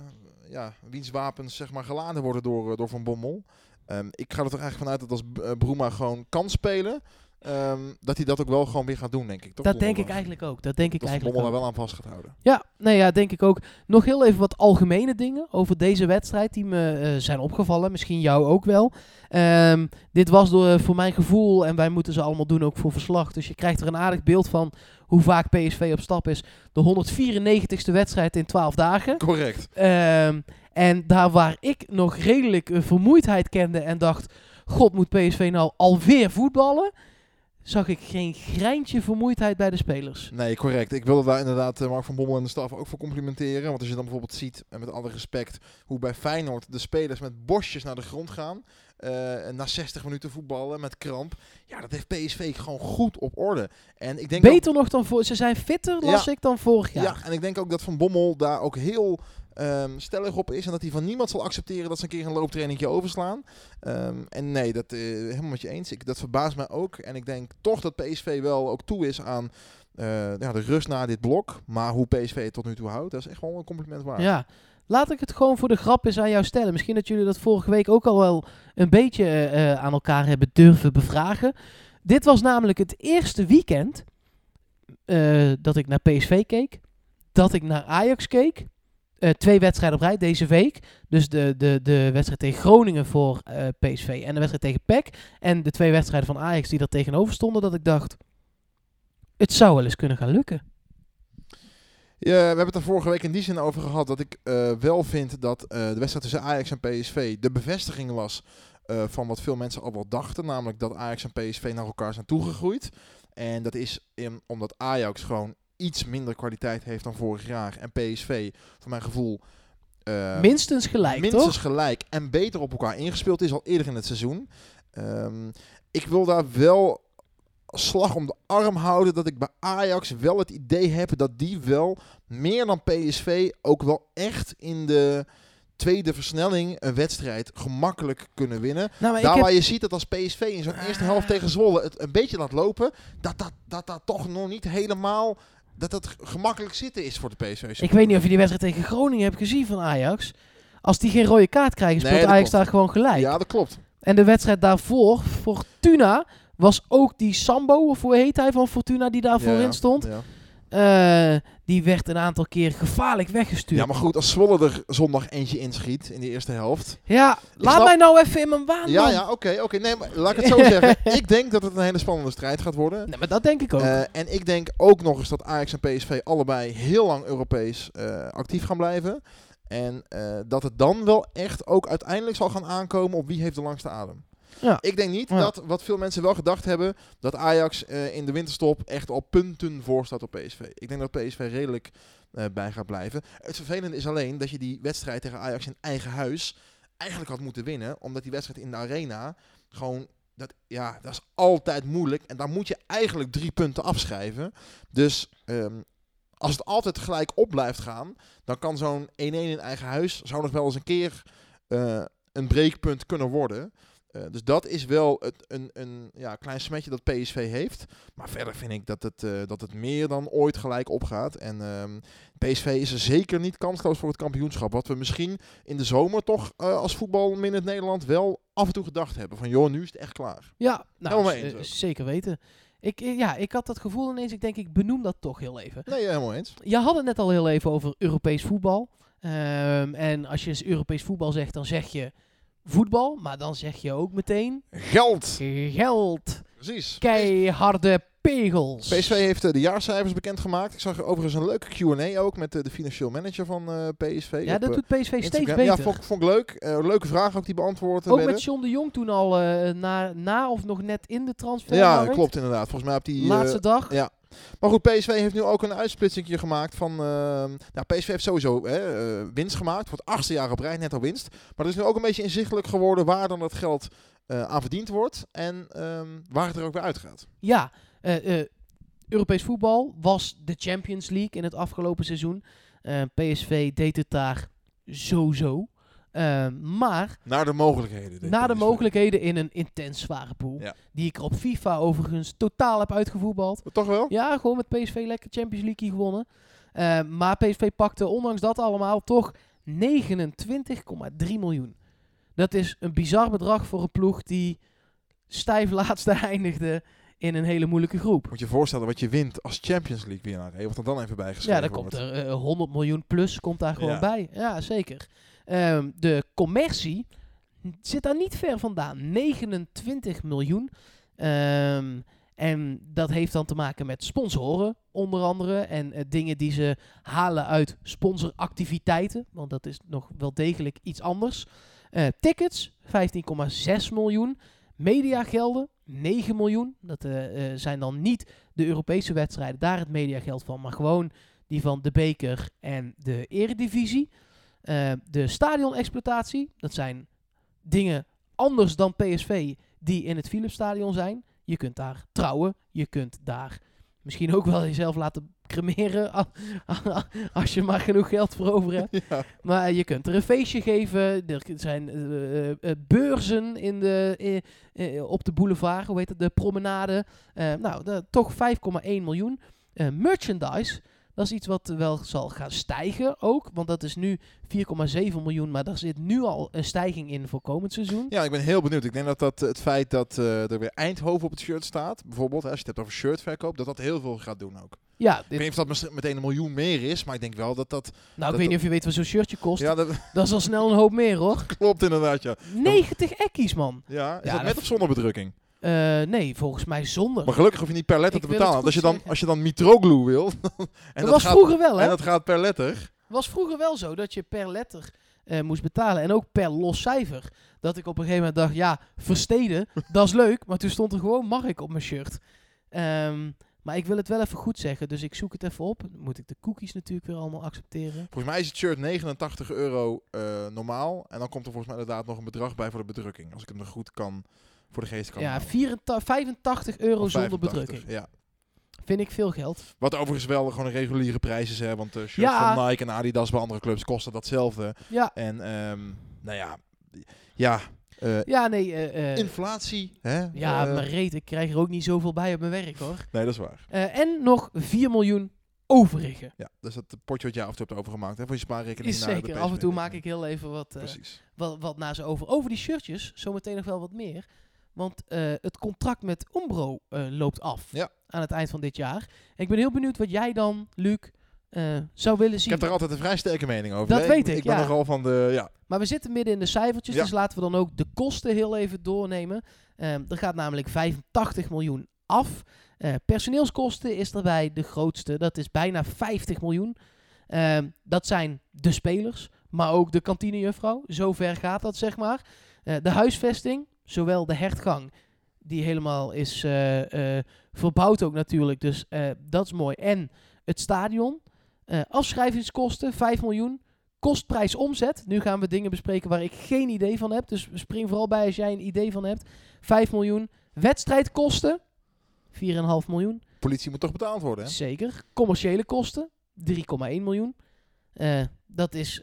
Speaker 1: ja, wiens wapens zeg maar geladen worden door, eh, door Van Bommel. Ehm, ik ga er toch eigenlijk vanuit dat als Bruma gewoon kan spelen, ehm, dat hij dat ook wel gewoon weer gaat doen, denk ik. Toch,
Speaker 2: dat denk ik eigenlijk ook. Dat denk ik
Speaker 1: Dat
Speaker 2: eigenlijk ook.
Speaker 1: daar wel aan vast gaat houden.
Speaker 2: Ja, nee, ja, denk ik ook. Nog heel even wat algemene dingen over deze wedstrijd die me eh, zijn opgevallen. Misschien jou ook wel. Ehm, dit was door, voor mijn gevoel, en wij moeten ze allemaal doen ook voor verslag. Dus je krijgt er een aardig beeld van hoe vaak PSV op stap is. De 194ste wedstrijd in 12 dagen.
Speaker 1: Correct.
Speaker 2: Ehm, en daar waar ik nog redelijk eh, vermoeidheid kende en dacht... God, moet PSV nou alweer voetballen? Zag ik geen greintje vermoeidheid bij de spelers.
Speaker 1: Nee, correct. Ik wilde daar inderdaad eh, Mark van Bommel en de staf ook voor complimenteren. Want als je dan bijvoorbeeld ziet, en met alle respect, hoe bij Feyenoord de spelers met bosjes naar de grond gaan. eh, na 60 minuten voetballen met kramp. Ja, dat heeft PSV gewoon goed op orde. En ik denk
Speaker 2: Beter nog dan voor... Ze zijn fitter, las ik, dan vorig jaar.
Speaker 1: ja, en ik denk ook dat Van Bommel daar ook heel ehm, stellig op is. En dat hij van niemand zal accepteren dat ze een keer een looptrainingje overslaan. Ehm, en nee, dat eh, helemaal met je eens. Ik, dat verbaast mij ook. En ik denk toch dat PSV wel ook toe is aan eh, ja, de rust na dit blok. Maar hoe PSV het tot nu toe houdt, dat is echt wel een compliment waard.
Speaker 2: Ja. Laat ik het gewoon voor de grap eens aan jou stellen. Misschien dat jullie dat vorige week ook al wel een beetje eh, aan elkaar hebben durven bevragen. Dit was namelijk het eerste weekend dat ik naar PSV keek. Dat ik naar Ajax keek. Eh, twee wedstrijden op rij deze week. Dus de, de, de wedstrijd tegen Groningen voor eh, PSV en de wedstrijd tegen PEC. En de twee wedstrijden van Ajax die daar tegenover stonden. Dat ik dacht, het zou wel eens kunnen gaan lukken.
Speaker 1: Ja, we hebben het er vorige week in die zin over gehad dat ik eh, wel vind dat de wedstrijd tussen Ajax en PSV de bevestiging was van wat veel mensen al wel dachten. Namelijk dat Ajax en PSV naar elkaar zijn toegegroeid. En dat is in, omdat Ajax gewoon iets minder kwaliteit heeft dan vorig jaar. En PSV, voor mijn gevoel, eh,
Speaker 2: Minstens gelijk,
Speaker 1: minstens
Speaker 2: toch?
Speaker 1: gelijk en beter op elkaar ingespeeld is al eerder in het seizoen. Ehm, ik wil daar wel slag om de arm houden dat ik bij Ajax wel het idee heb dat die wel meer dan PSV ook wel echt in de tweede versnelling een wedstrijd gemakkelijk kunnen winnen.
Speaker 2: Nou,
Speaker 1: Daar
Speaker 2: heb,
Speaker 1: waar je ziet dat als PSV in zo'n eerste helft tegen Zwolle het een beetje laat lopen, dat dat, dat, dat toch nog niet helemaal dat dat gemakkelijk zitten is voor de PSV.
Speaker 2: Ik weet niet of je die wedstrijd tegen Groningen hebt gezien van Ajax. Als die geen rode kaart krijgen, speelt Ajax
Speaker 1: klopt.
Speaker 2: daar gewoon gelijk.
Speaker 1: Ja, dat klopt.
Speaker 2: En de wedstrijd daarvoor, Fortuna, was ook die Sambo, of hoe heet hij van Fortuna, die daar voorin
Speaker 1: Ja,
Speaker 2: stond.
Speaker 1: Ja.
Speaker 2: Eh, die werd een aantal keer gevaarlijk weggestuurd.
Speaker 1: ja, maar goed, als Zwolle er zondag eentje inschiet in de eerste helft.
Speaker 2: Ja, laat
Speaker 1: snap-
Speaker 2: mij nou even in mijn waan
Speaker 1: Ja, ja, oké, oké. Nee, maar laat ik het zo zeggen. Ik denk dat het een hele spannende strijd gaat worden.
Speaker 2: Nee, maar dat denk ik ook.
Speaker 1: Eh, en ik denk ook nog eens dat Ajax en PSV allebei heel lang Europees eh, actief gaan blijven. En dat het dan wel echt ook uiteindelijk zal gaan aankomen op wie heeft de langste adem.
Speaker 2: Ja.
Speaker 1: Ik denk niet
Speaker 2: Ja.
Speaker 1: dat, wat veel mensen wel gedacht hebben, dat Ajax eh, in de winterstop echt al punten voor staat op PSV. Ik denk dat PSV redelijk eh, bij gaat blijven. Het vervelende is alleen dat je die wedstrijd tegen Ajax in eigen huis eigenlijk had moeten winnen. Omdat die wedstrijd in de arena gewoon, dat, ja, dat is altijd moeilijk. En daar moet je eigenlijk drie punten afschrijven. Dus ehm, als het altijd gelijk op blijft gaan, dan kan zo'n 1-1 in eigen huis, zou nog wel eens een keer eh, een breekpunt kunnen worden. Eh, dus dat is wel het, een, een ja, klein smetje dat PSV heeft. Maar verder vind ik dat het, eh, dat het meer dan ooit gelijk opgaat. En ehm, PSV is er zeker niet kansloos voor het kampioenschap. Wat we misschien in de zomer toch eh, als voetbal in het Nederland wel af en toe gedacht hebben. Van joh, nu is het echt klaar.
Speaker 2: ja, nou,
Speaker 1: eens
Speaker 2: zeker weten. Ik, ja, ik had dat gevoel ineens. Ik denk, ik benoem dat toch heel even.
Speaker 1: Nee, helemaal eens.
Speaker 2: Je had het net al heel even over Europees voetbal. Ehm, en als je eens Europees voetbal zegt, dan zeg je voetbal. Maar dan zeg je ook meteen
Speaker 1: Geld!
Speaker 2: geld.
Speaker 1: Precies.
Speaker 2: Keiharde pegels.
Speaker 1: PSV heeft eh, de jaarcijfers bekendgemaakt. Ik zag overigens een leuke Q&A ook met eh, de financieel manager van eh, PSV.
Speaker 2: Ja,
Speaker 1: op,
Speaker 2: dat doet PSV steeds beter.
Speaker 1: Ja, vond, vond ik leuk. Leuke vragen ook die beantwoord
Speaker 2: ook
Speaker 1: werden.
Speaker 2: met John de Jong toen al na, na of nog net in de transfer.
Speaker 1: Ja, klopt inderdaad. Volgens mij op die...
Speaker 2: Laatste dag.
Speaker 1: ja. Maar goed, PSV heeft nu ook een uitsplitsing gemaakt van... eh, nou, PSV heeft sowieso hè, eh, winst gemaakt. Voor het achtste jaar op rij netto winst. Maar het is nu ook een beetje inzichtelijk geworden waar dan dat geld eh, aan verdiend wordt. En ehm, waar het er ook weer uitgaat.
Speaker 2: Ja, eh, Europees voetbal was de Champions League in het afgelopen seizoen. PSV deed het daar zo-zo. Eh, maar
Speaker 1: Naar de mogelijkheden.
Speaker 2: na de mogelijkheden in een intens zware pool.
Speaker 1: Ja.
Speaker 2: Die ik er op FIFA overigens totaal heb uitgevoetbald.
Speaker 1: Toch wel?
Speaker 2: Ja, gewoon met PSV lekker Champions League gewonnen. Eh, maar PSV pakte ondanks dat allemaal toch 29,3 miljoen. Dat is een bizar bedrag voor een ploeg die stijf laatste eindigde in een hele moeilijke groep.
Speaker 1: Moet je je voorstellen wat je wint als Champions League winnaar. Wat er dan even bijgeschreven
Speaker 2: Ja, daar komt er eh, 100 miljoen plus komt daar gewoon
Speaker 1: Ja.
Speaker 2: bij. Ja, zeker. Ehm, de commercie zit daar niet ver vandaan. 29 miljoen. Ehm, en dat heeft dan te maken met sponsoren, onder andere. En eh, dingen die ze halen uit sponsoractiviteiten. Want dat is nog wel degelijk iets anders. Eh, tickets, 15,6 miljoen. Mediagelden, 9 miljoen. Dat eh, zijn dan niet de Europese wedstrijden, daar het mediageld van. Maar gewoon die van de beker en de eredivisie. Eh, de stadionexploitatie, dat zijn dingen anders dan PSV die in het Philipsstadion zijn. Je kunt daar trouwen, je kunt daar misschien ook wel jezelf laten cremeren als je maar genoeg geld voor over hebt.
Speaker 1: Ja.
Speaker 2: Maar je kunt er een feestje geven. Er zijn eh, eh, beurzen in de, op de boulevard, hoe heet het, de promenade. Nou, de- toch 5,1 miljoen. Merchandise, dat is iets wat wel zal gaan stijgen ook. Want dat is nu 4,7 miljoen, maar daar zit nu al een stijging in voor komend seizoen.
Speaker 1: Ja, ik ben heel benieuwd. Ik denk dat, dat het feit dat eh, er weer Eindhoven op het shirt staat, bijvoorbeeld, hè, als je het hebt over shirtverkoop, dat dat heel veel gaat doen ook.
Speaker 2: Ja,
Speaker 1: Ik weet niet of dat meteen een miljoen meer is, maar ik denk wel dat dat...
Speaker 2: nou, ik
Speaker 1: dat-
Speaker 2: weet niet of je weet wat zo'n shirtje kost.
Speaker 1: Ja, dat
Speaker 2: Dat is al snel een hoop meer hoor.
Speaker 1: klopt inderdaad, ja.
Speaker 2: 90 ekkies, man.
Speaker 1: Ja, is
Speaker 2: Ja,
Speaker 1: dat
Speaker 2: dat
Speaker 1: met of zonder bedrukking?
Speaker 2: Eh, nee, volgens mij zonder.
Speaker 1: Maar gelukkig hoef je niet per letter
Speaker 2: Ik
Speaker 1: te betalen. als je, dan,
Speaker 2: zeggen.
Speaker 1: als je dan Mitroglou wil, en,
Speaker 2: dat was
Speaker 1: gaat,
Speaker 2: vroeger wel, hè?
Speaker 1: en dat gaat per letter...
Speaker 2: was vroeger wel zo dat je per letter eh, moest betalen. En ook per los cijfer. Dat ik op een gegeven moment dacht, ja, versteden, dat is leuk. Maar toen stond er gewoon Mark op mijn shirt. Ehm, maar ik wil het wel even goed zeggen, dus ik zoek het even op. Dan moet ik de cookies natuurlijk weer allemaal accepteren.
Speaker 1: Volgens mij is het shirt 89 euro eh, normaal. En dan komt er volgens mij inderdaad nog een bedrag bij voor de bedrukking. Als ik hem er goed kan voor de geest kan
Speaker 2: Ja,
Speaker 1: houden.
Speaker 2: 84, 85 euro zonder
Speaker 1: 85,
Speaker 2: bedrukking.
Speaker 1: Ja.
Speaker 2: Vind ik veel geld.
Speaker 1: Wat overigens wel gewoon een reguliere prijs is. Hè, want de shirts
Speaker 2: Ja.
Speaker 1: van Nike en Adidas bij andere clubs kosten datzelfde.
Speaker 2: Ja,
Speaker 1: En ehm, nou ja, ja eh,
Speaker 2: ja nee. eh, eh,
Speaker 1: inflatie. Hè?
Speaker 2: ja,
Speaker 1: Eh,
Speaker 2: maar reet, ik krijg er ook niet zoveel bij op mijn werk hoor.
Speaker 1: Nee, dat is waar.
Speaker 2: Eh, en nog 4 miljoen overige.
Speaker 1: Ja, dus dat potje wat jij af en toe hebt overgemaakt hè, voor je spaarrekening.
Speaker 2: Is
Speaker 1: naar de
Speaker 2: zeker. Af en toe maak ik heel even wat, eh, wat, wat naar ze over. Over die shirtjes, zometeen nog wel wat meer. Want eh, het contract met Umbro eh, loopt af
Speaker 1: Ja.
Speaker 2: aan het eind van dit jaar. En ik ben heel benieuwd wat jij dan, Luc, eh, zou willen
Speaker 1: Ik
Speaker 2: zien.
Speaker 1: heb er altijd een vrij sterke mening over.
Speaker 2: Dat
Speaker 1: hè.
Speaker 2: weet ik,
Speaker 1: Ik ben
Speaker 2: ja.
Speaker 1: nogal van de... Ja,
Speaker 2: Maar we zitten midden in de cijfertjes,
Speaker 1: Ja.
Speaker 2: dus laten we dan ook de kosten heel even doornemen. Ehm, er gaat namelijk 85 miljoen af. Personeelskosten is daarbij de grootste, dat is bijna 50 miljoen. Ehm, dat zijn de spelers, maar ook de kantinejuffrouw. Zo ver gaat dat, zeg maar. De huisvesting, zowel de hertgang, die helemaal is eh, eh, verbouwd ook natuurlijk, dus eh, dat is mooi. En het stadion. Afschrijvingskosten, 5 miljoen. Kostprijs omzet. Nu gaan we dingen bespreken waar ik geen idee van heb. Dus spring vooral bij als jij een idee van hebt. 5 miljoen. Wedstrijdkosten. 4,5 miljoen.
Speaker 1: politie moet toch betaald worden, hè?
Speaker 2: Zeker. Commerciële kosten. 3,1 miljoen. Dat is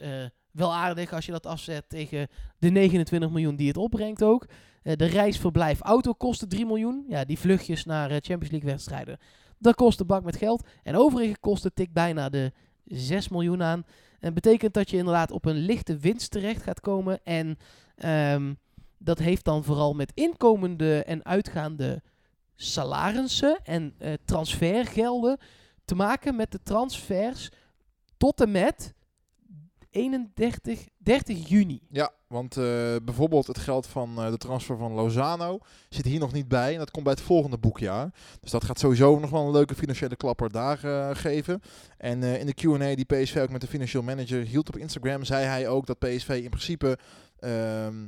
Speaker 2: wel aardig als je dat afzet tegen de 29 miljoen die het opbrengt ook. Eh, de reisverblijf autokosten 3 miljoen. Ja, die vluchtjes naar eh, Champions League wedstrijden. Dat kost een bak met geld. En overige kosten tikt bijna de 6 miljoen aan. En betekent dat je inderdaad op een lichte winst terecht gaat komen. En ehm, dat heeft dan vooral met inkomende en uitgaande salarissen en eh, transfergelden te maken met de transfers tot en met 31, 30 juni.
Speaker 1: Ja, want eh, bijvoorbeeld het geld van eh, de transfer van Lozano zit hier nog niet bij. En dat komt bij het volgende boekjaar. Dus dat gaat sowieso nog wel een leuke financiële klapper daar eh, geven. En in de Q&A die PSV ook met de financieel manager hield op Instagram, zei hij ook dat PSV in principe... ehm,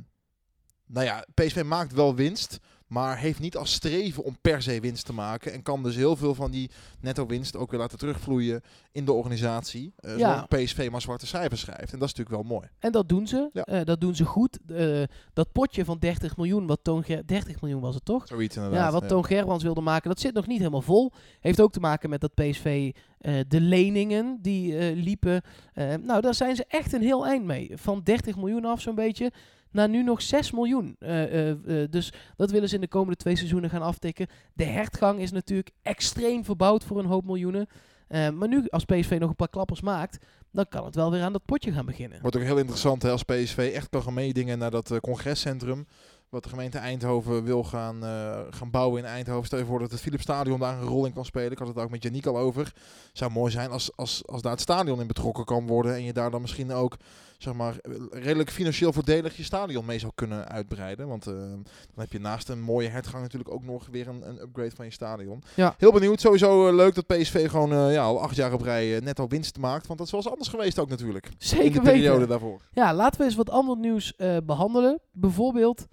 Speaker 1: nou ja, PSV maakt wel winst, maar heeft niet als streven om per se winst te maken. En kan dus heel veel van die netto winst ook weer laten terugvloeien in de organisatie. eh
Speaker 2: Ja.
Speaker 1: zodat PSV maar zwarte cijfers schrijft. En dat is natuurlijk wel mooi.
Speaker 2: En dat doen ze.
Speaker 1: Ja.
Speaker 2: Eh, dat doen ze goed. Eh, dat potje van 30 miljoen, wat Toon Ger 30 miljoen was het toch?
Speaker 1: Zoiets inderdaad.
Speaker 2: Ja, wat Toon Gerwans wilde maken, dat zit nog niet helemaal vol. Heeft ook te maken met dat PSV eh, de leningen die eh, liepen. eh, nou, daar zijn ze echt een heel eind mee. Van 30 miljoen af zo'n beetje naar nu nog 6 miljoen. Eh, eh, eh, dus dat willen ze in de komende twee seizoenen gaan aftikken. De hertgang is natuurlijk extreem verbouwd voor een hoop miljoenen. Maar nu, als PSV nog een paar klappers maakt, dan kan het wel weer aan dat potje gaan beginnen.
Speaker 1: Wordt ook heel interessant hè, als PSV echt kan gaan meedingen naar dat congrescentrum. Wat de gemeente Eindhoven wil gaan, gaan bouwen in Eindhoven. Stel je voor dat het Philips Stadion daar een rol in kan spelen. Ik had het ook met Janiek al over. Zou mooi zijn als, als, als daar het stadion in betrokken kan worden. En je daar dan misschien ook zeg maar, redelijk financieel voordelig je stadion mee zou kunnen uitbreiden. Want eh, dan heb je naast een mooie hertgang natuurlijk ook nog weer een, een upgrade van je stadion.
Speaker 2: Ja.
Speaker 1: Heel benieuwd. Sowieso eh, leuk dat PSV gewoon eh, ja, al acht jaar op rij eh, netto winst maakt. Want dat is wel eens anders geweest ook natuurlijk. in
Speaker 2: Zeker
Speaker 1: de periode
Speaker 2: weten.
Speaker 1: daarvoor.
Speaker 2: Ja, laten we eens wat ander nieuws eh, behandelen. Bijvoorbeeld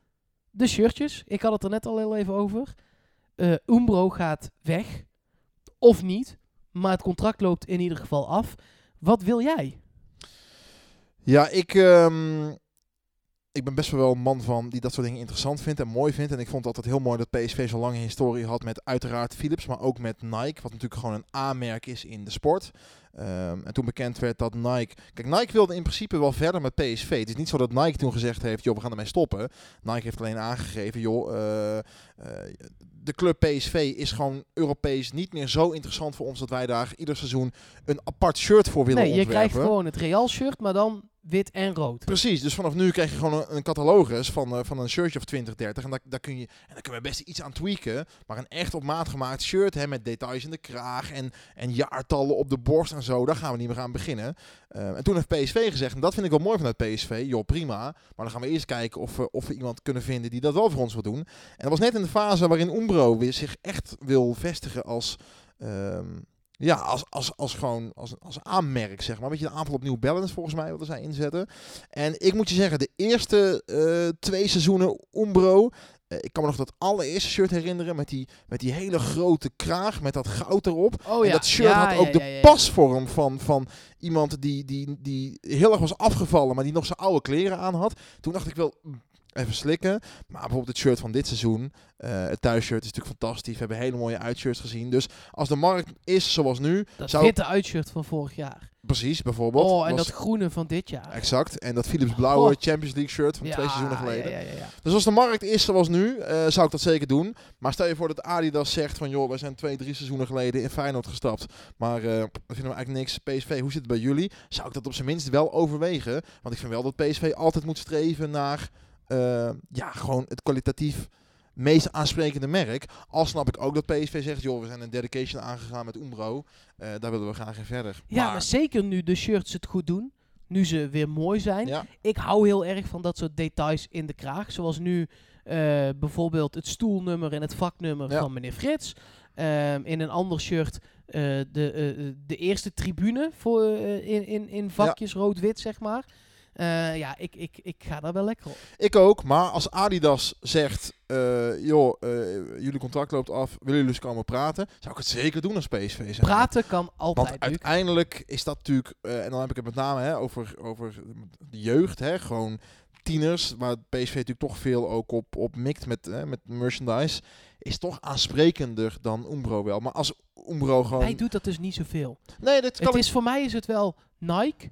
Speaker 2: de shirtjes. Ik had het er net al heel even over. Umbro gaat weg. Of niet. Maar het contract loopt in ieder geval af. Wat wil jij?
Speaker 1: Ja, ik, ehm, ik ben best wel een man van die dat soort dingen interessant vindt en mooi vindt. En ik vond het altijd heel mooi dat PSV zo'n lange historie had met uiteraard Philips, maar ook met Nike. Wat natuurlijk gewoon een A-merk is in de sport. Ehm, en toen bekend werd dat Nike... Kijk, Nike wilde in principe wel verder met PSV. Het is niet zo dat Nike toen gezegd heeft, joh, we gaan ermee stoppen. Nike heeft alleen aangegeven, joh, eh, eh, de club PSV is gewoon Europees niet meer zo interessant voor ons dat wij daar ieder seizoen een apart shirt voor willen
Speaker 2: nee, je
Speaker 1: ontwerpen.
Speaker 2: krijgt gewoon het Real shirt, maar dan wit en rood.
Speaker 1: Precies, dus vanaf nu krijg je gewoon een, catalogus van, eh, van een shirtje of 20, 30. En daar, daar kun je, en daar kunnen we best iets aan tweaken. Maar een echt op maat gemaakt shirt hè, met details in de kraag en, en jaartallen op de borst en zo, daar gaan we niet meer aan beginnen. Eh, en toen heeft PSV gezegd, en dat vind ik wel mooi vanuit PSV, joh prima. Maar dan gaan we eerst kijken of we, of we iemand kunnen vinden die dat wel voor ons wil doen. En dat was net in de fase waarin Umbro weer zich echt wil vestigen als... ehm, ja, als, als, als gewoon als, als aanmerk, zeg maar. Weet je, de aanval op New Balance volgens mij wilden zij inzetten. En ik moet je zeggen, de eerste eh, twee seizoenen Umbro... eh, ik kan me nog dat allereerste shirt herinneren met die, met die hele grote kraag met dat goud erop.
Speaker 2: Oh
Speaker 1: en dat shirt had ook de pasvorm van, van iemand die, die, die heel erg was afgevallen, maar die nog zijn oude kleren aan had. Toen dacht ik wel, even slikken. Maar bijvoorbeeld het shirt van dit seizoen, eh, het thuisshirt is natuurlijk fantastisch. We hebben hele mooie uitshirts gezien. Dus als de markt is zoals nu,
Speaker 2: Dat
Speaker 1: zou
Speaker 2: witte uitshirt van vorig jaar.
Speaker 1: precies bijvoorbeeld.
Speaker 2: Oh, en
Speaker 1: was-
Speaker 2: dat groene van dit jaar.
Speaker 1: Exact. En dat Philips blauwe
Speaker 2: Oh.
Speaker 1: Champions League shirt van twee seizoenen geleden.
Speaker 2: Ja, ja.
Speaker 1: Dus als de markt is zoals nu, eh, zou ik dat zeker doen. Maar stel je voor dat Adidas zegt van... joh, wij zijn twee, drie seizoenen geleden in Feyenoord gestapt. Maar dat vinden we eigenlijk niks. PSV, hoe zit het bij jullie? Zou ik dat op zijn minst wel overwegen? Want ik vind wel dat PSV altijd moet streven naar... eh, ja, gewoon het kwalitatief meest aansprekende merk. Al snap ik ook dat PSV zegt... joh, we zijn een dedication aangegaan met Umbro. Eh, daar willen we graag in verder.
Speaker 2: Ja, maar zeker nu de shirts het goed doen. Nu ze weer mooi zijn.
Speaker 1: ja,
Speaker 2: Ik hou heel erg van dat soort details in de kraag. Zoals nu eh, bijvoorbeeld het stoelnummer en het vaknummer
Speaker 1: Ja.
Speaker 2: van meneer Frits. Ehm, in een ander shirt de, de eerste tribune voor, in, in, in vakjes rood-wit, zeg maar. Eh, ja, ik, ik, ik ga daar wel lekker op.
Speaker 1: Ik ook, maar als Adidas zegt, eh, joh, eh, jullie contract loopt af, willen jullie eens komen praten? Zou ik het zeker doen als PSV. Zeg.
Speaker 2: Praten kan altijd,
Speaker 1: Want uiteindelijk is dat natuurlijk, en dan heb ik het met name hè, over, over de jeugd, hè, gewoon tieners, waar PSV natuurlijk toch veel ook op, op mikt met, hè, met merchandise, is toch aansprekender dan Umbro wel. Maar als Umbro gewoon...
Speaker 2: Hij doet dat dus niet zoveel.
Speaker 1: nee, dat kan
Speaker 2: Het is, voor mij is het wel Nike.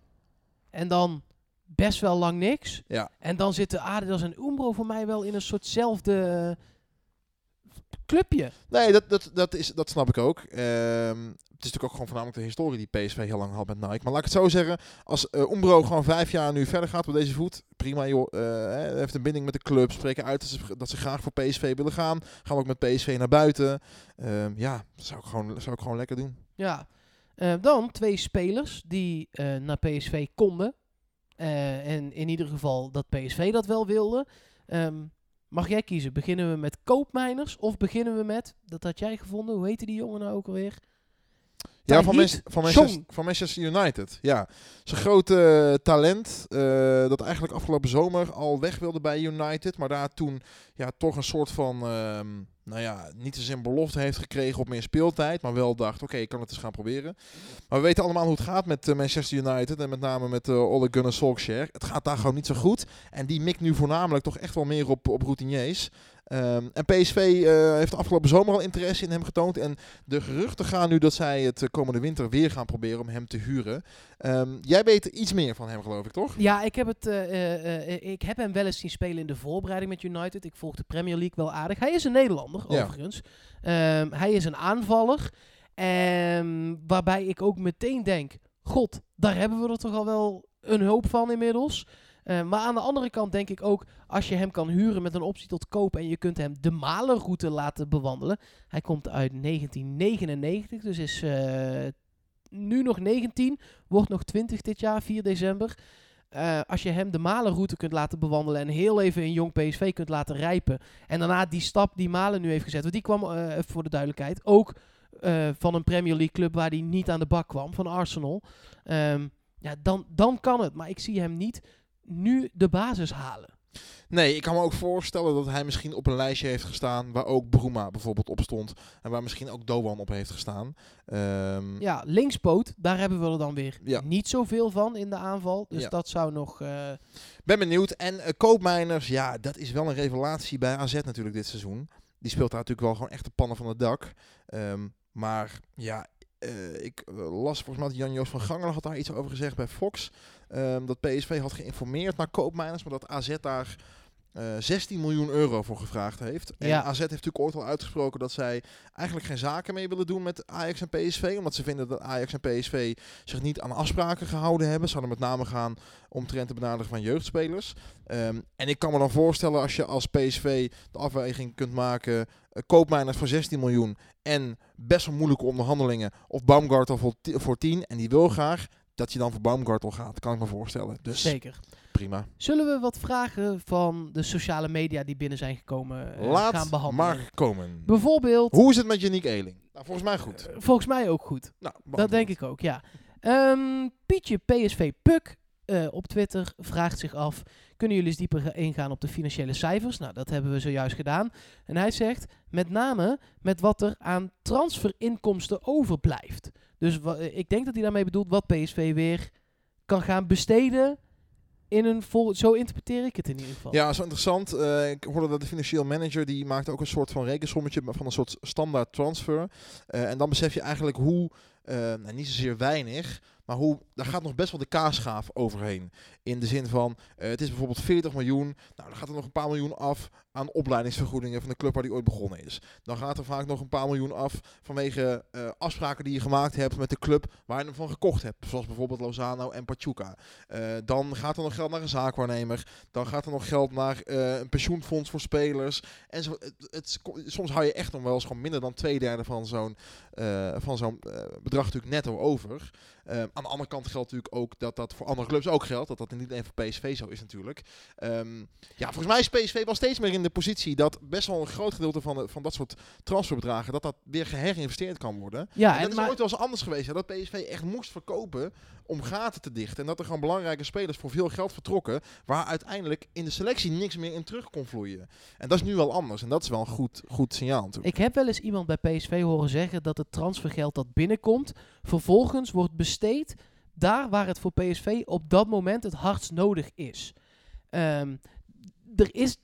Speaker 2: En dan best wel lang niks.
Speaker 1: Ja.
Speaker 2: En dan zitten Adidas en Umbro voor mij wel in een soortzelfde eh, clubje.
Speaker 1: Nee, dat, dat, dat, is, dat snap ik ook. Ehm, het is natuurlijk ook gewoon voornamelijk de historie die PSV heel lang had met Nike. Maar laat ik het zo zeggen, als eh Umbro gewoon vijf jaar nu verder gaat op deze voet, prima joh. eh, heeft een binding met de club, spreken uit dat ze, dat ze graag voor PSV willen gaan. Gaan ook met PSV naar buiten. Ehm, ja, dat zou ik, gewoon, zou ik gewoon lekker doen.
Speaker 2: Ja. Eh, dan twee spelers die naar PSV konden. Eh, en in ieder geval dat PSV dat wel wilde. Ehm, mag jij kiezen? Beginnen we met koopmijners of beginnen we met, dat had jij gevonden, hoe heette die jongen nou ook alweer?
Speaker 1: Ja, van, Manchester- van, Manchester,
Speaker 2: Song.
Speaker 1: van Manchester United. Ja, zijn grote eh, talent. eh, dat eigenlijk afgelopen zomer al weg wilde bij United. Maar daar toen ja, toch een soort van. ehm, nou ja, niet eens een belofte heeft gekregen op meer speeltijd. Maar wel dacht: oké, ik kan het eens gaan proberen. Maar we weten allemaal hoe het gaat met eh, Manchester United. En met name met eh Ole Gunnar Solskjaer. Het gaat daar gewoon niet zo goed. En die mikt nu voornamelijk toch echt wel meer op, op routiniers. Ehm, en PSV eh, heeft de afgelopen zomer al interesse in hem getoond. En de geruchten gaan nu dat zij het eh, komende winter weer gaan proberen om hem te huren. Ehm, jij weet iets meer van hem, geloof ik, toch?
Speaker 2: Ja, ik heb, het, eh, ik heb hem wel eens zien spelen in de voorbereiding met United. Ik volg de Premier League wel aardig. Hij is een Nederlander,
Speaker 1: Ja.
Speaker 2: overigens. Ehm, hij is een aanvaller. En waarbij ik ook meteen denk... God, daar hebben we er toch al wel een hoop van inmiddels. Eh, maar aan de andere kant denk ik ook... Als je hem kan huren met een optie tot koop... en je kunt hem de malenroute laten bewandelen... Hij komt uit 1999, dus is eh, nu nog 19... Wordt nog 20 dit jaar, 4 december. Eh, als je hem de malenroute kunt laten bewandelen en heel even een jong PSV kunt laten rijpen. En daarna die stap die Malen nu heeft gezet. Want die kwam, voor de duidelijkheid, ook van een Premier League club waar hij niet aan de bak kwam, van Arsenal. Ehm, ja, dan, dan kan het. Maar ik zie hem niet nu de basis halen.
Speaker 1: Nee, ik kan me ook voorstellen dat hij misschien op een lijstje heeft gestaan waar ook Bruma bijvoorbeeld op stond. En waar misschien ook Doan op heeft gestaan. Ehm,
Speaker 2: Ja, linkspoot, daar hebben we er dan weer
Speaker 1: Ja.
Speaker 2: niet zoveel van in de aanval. Dus
Speaker 1: Ja.
Speaker 2: dat zou nog... eh,
Speaker 1: Ben benieuwd. En eh, Koopmeiners, ja, dat is wel een revelatie bij AZ natuurlijk dit seizoen. Die speelt daar natuurlijk wel gewoon echt de pannen van het dak. Ehm, maar ja, eh, ik eh, las volgens mij dat Jan-Joos van Gangelen had daar iets over gezegd bij Fox. Ehm, dat PSV had geïnformeerd naar Koopmeiners, maar dat AZ daar eh 16 miljoen euro voor gevraagd heeft. En
Speaker 2: Ja.
Speaker 1: AZ heeft natuurlijk ooit al uitgesproken dat zij eigenlijk geen zaken mee willen doen met Ajax en PSV. Omdat ze vinden dat Ajax en PSV zich niet aan afspraken gehouden hebben. Ze hadden met name gaan omtrent de benadering van jeugdspelers. Ehm, en ik kan me dan voorstellen als je als PSV de afweging kunt maken, uh, koopmijners voor 16 miljoen en best wel moeilijke onderhandelingen of Baumgartel voor 10 en die wil graag dat je dan voor Baumgartel gaat, kan ik me voorstellen. Dus
Speaker 2: zeker.
Speaker 1: Prima.
Speaker 2: Zullen we wat vragen van de sociale media die binnen zijn gekomen eh,
Speaker 1: Laat
Speaker 2: gaan behandelen?
Speaker 1: maar komen.
Speaker 2: Bijvoorbeeld,
Speaker 1: Hoe is het met Janiek Eeling? Nou, volgens mij goed.
Speaker 2: eh, volgens mij ook goed.
Speaker 1: Nou,
Speaker 2: Dat denk ik ook, ja. Ehm, Pietje PSV Puk eh, op Twitter vraagt zich af... kunnen jullie eens dieper ga- ingaan op de financiële cijfers? Nou, dat hebben we zojuist gedaan. En hij zegt met name met wat er aan transferinkomsten overblijft. Dus ik denk dat hij daarmee bedoelt wat PSV weer kan gaan besteden in een vol... Zo interpreteer ik het in ieder geval.
Speaker 1: Ja, zo interessant. Eh, ik hoorde dat de financieel manager die maakte ook een soort van rekensommetje van een soort standaard transfer. Eh, en dan besef je eigenlijk hoe, eh, nou, niet zozeer weinig, maar hoe, daar gaat nog best wel de kaasschaaf overheen. In de zin van, het is bijvoorbeeld 40 miljoen. Nou, dan gaat er nog een paar miljoen af aan opleidingsvergoedingen van de club waar die ooit begonnen is. Dan gaat er vaak nog een paar miljoen af vanwege eh, afspraken die je gemaakt hebt met de club waar je hem van gekocht hebt. Zoals bijvoorbeeld Lozano en Pachuca. Eh, dan gaat er nog geld naar een zaakwaarnemer. Dan gaat er nog geld naar eh, een pensioenfonds voor spelers. En het, het- soms hou je echt nog wel eens gewoon minder dan twee derde van zo'n bedrag natuurlijk netto over. Aan de andere kant geldt natuurlijk ook dat dat voor andere clubs ook geldt. Dat dat niet alleen voor PSV zo is natuurlijk. Ehm, ja, volgens mij is PSV wel steeds meer in de positie dat best wel een groot gedeelte van, de, van dat soort transferbedragen, dat dat weer geherinvesteerd kan worden.
Speaker 2: Ja,
Speaker 1: en
Speaker 2: en
Speaker 1: dat is
Speaker 2: maar,
Speaker 1: ooit wel eens anders geweest. Hè, dat PSV echt moest verkopen om gaten te dichten. En dat er gewoon belangrijke spelers voor veel geld vertrokken. Waar uiteindelijk in de selectie niks meer in terug kon vloeien. En dat is nu wel anders. En dat is wel een goed, goed signaal natuurlijk.
Speaker 2: ik heb wel eens iemand bij PSV horen zeggen dat het transfergeld dat binnenkomt, vervolgens wordt besteed daar waar het voor PSV op dat moment het hardst nodig is. Ehm, er is,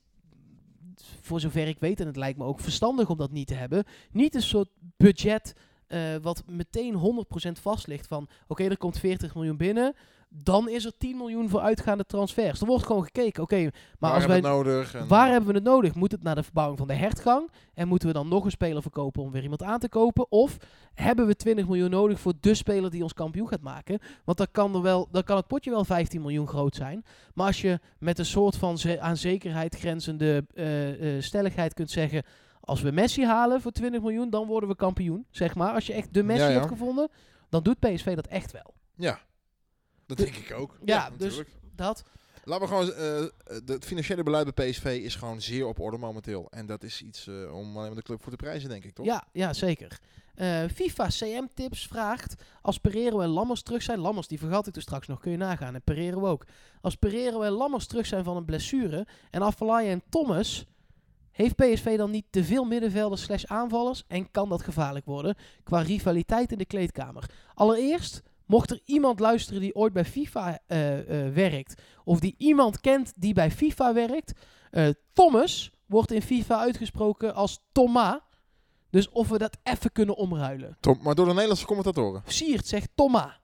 Speaker 2: voor zover ik weet, en het lijkt me ook verstandig om dat niet te hebben, niet een soort budget eh, wat meteen 100% vast ligt van, oké, er komt 40 miljoen binnen, dan is er 10 miljoen voor uitgaande transfers. Er wordt gewoon gekeken, oké, maar
Speaker 1: Waar
Speaker 2: als wij
Speaker 1: hebben we het nodig? En,
Speaker 2: Waar hebben we het nodig? Moet het naar de verbouwing van de hertgang? En moeten we dan nog een speler verkopen om weer iemand aan te kopen? Of hebben we 20 miljoen nodig voor de speler die ons kampioen gaat maken? Want dan kan, er wel, dan kan het potje wel 15 miljoen groot zijn. Maar als je met een soort van aan zekerheid grenzende eh, eh, stelligheid kunt zeggen... Als we Messi halen voor 20 miljoen, dan worden we kampioen. Zeg maar, als je echt de Messi
Speaker 1: Ja, ja.
Speaker 2: hebt gevonden, dan doet PSV dat echt wel.
Speaker 1: Ja, dat
Speaker 2: De-
Speaker 1: denk ik ook.
Speaker 2: Ja, dus-
Speaker 1: natuurlijk.
Speaker 2: Dat,
Speaker 1: Laten we gewoon, eh, de- het financiële beleid bij PSV is gewoon zeer op orde momenteel. En dat is iets eh, om alleen maar de club voor te prijzen, denk ik, toch?
Speaker 2: Ja, ja zeker. Eh, FIFA CM Tips vraagt, als Pereiro en Lammers terug zijn, Lammers die vergat ik dus straks nog, kun je nagaan, en Pereiro ook. Als Pereiro en Lammers terug zijn van een blessure en Afellay en Thomas, heeft PSV dan niet te veel middenvelders slash aanvallers en kan dat gevaarlijk worden qua rivaliteit in de kleedkamer? Allereerst, mocht er iemand luisteren die ooit bij FIFA eh, eh, werkt, of die iemand kent die bij FIFA werkt, eh, Thomas wordt in FIFA uitgesproken als Thomas. Dus of we dat even kunnen omruilen.
Speaker 1: Tom, maar door de Nederlandse commentatoren.
Speaker 2: Siert zegt Thomas.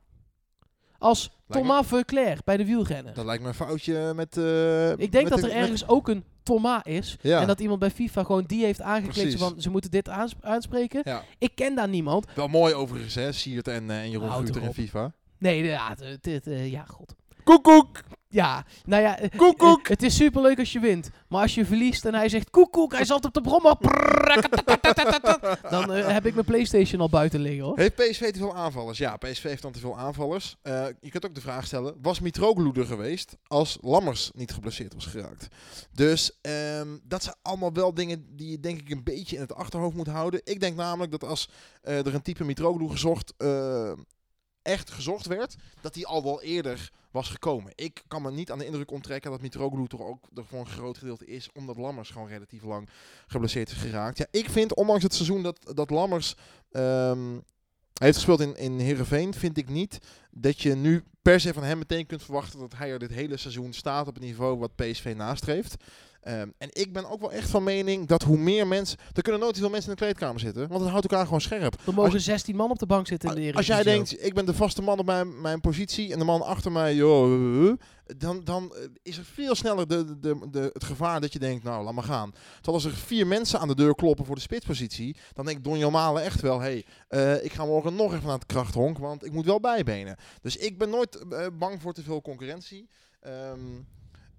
Speaker 2: Als Thomas Verclair bij de wielrennen.
Speaker 1: Dat lijkt me een foutje met... eh,
Speaker 2: Ik denk
Speaker 1: met
Speaker 2: dat
Speaker 1: de-
Speaker 2: er
Speaker 1: met-
Speaker 2: ergens ook een Thomas is.
Speaker 1: Ja.
Speaker 2: En dat iemand bij FIFA gewoon die heeft aangeklikt van ze moeten dit aans- aanspreken.
Speaker 1: Ja.
Speaker 2: Ik ken daar niemand.
Speaker 1: Wel mooi overigens, hè? Siert en, eh, en Jeroen
Speaker 2: Houd
Speaker 1: Gruter in. FIFA.
Speaker 2: Nee, ja, het- het- eh, ja, god.
Speaker 1: Koekoek!
Speaker 2: Ja, nou ja, eh,
Speaker 1: Koekoek!
Speaker 2: eh, het is superleuk als je wint. Maar als je verliest en hij zegt koekoek, hij zat op de brommer. Dan eh, heb ik mijn Playstation al buiten liggen hoor.
Speaker 1: Heeft PSV te veel aanvallers? Ja, PSV heeft dan te veel aanvallers. Je kunt ook de vraag stellen, was Mitroglou er geweest als Lammers niet geblesseerd was geraakt? Dus ehm, dat zijn allemaal wel dingen die je denk ik een beetje in het achterhoofd moet houden. Ik denk namelijk dat als er een type Mitroglou gezocht, echt gezocht werd, dat die al wel eerder was gekomen. Ik kan me niet aan de indruk onttrekken dat Mitroglou toch ook er voor een groot gedeelte is, omdat Lammers gewoon relatief lang geblesseerd is geraakt. Ja, ik vind, ondanks het seizoen dat, dat Lammers ehm, heeft gespeeld in, in Heerenveen, vind ik niet dat je nu per se van hem meteen kunt verwachten dat hij er dit hele seizoen staat op het niveau wat PSV nastreeft. Ehm, en ik ben ook wel echt van mening dat hoe meer mensen... Er kunnen nooit te veel mensen in de kleedkamer zitten, want het houdt elkaar gewoon scherp.
Speaker 2: Er mogen 16 man op de bank zitten in de
Speaker 1: Als jij denkt, ik ben de vaste man op mijn, mijn positie en de man achter mij, joh, eh, eh, dan, dan eh, is er veel sneller de, de, de, het gevaar dat je denkt, nou, laat maar gaan. Terwijl als er vier mensen aan de deur kloppen voor de spitspositie, dan denkt Donny Malen echt wel, hé, hey, eh, ik ga morgen nog even naar het krachthonk, want ik moet wel bijbenen. Dus ik ben nooit eh, bang voor te veel concurrentie. Ehm,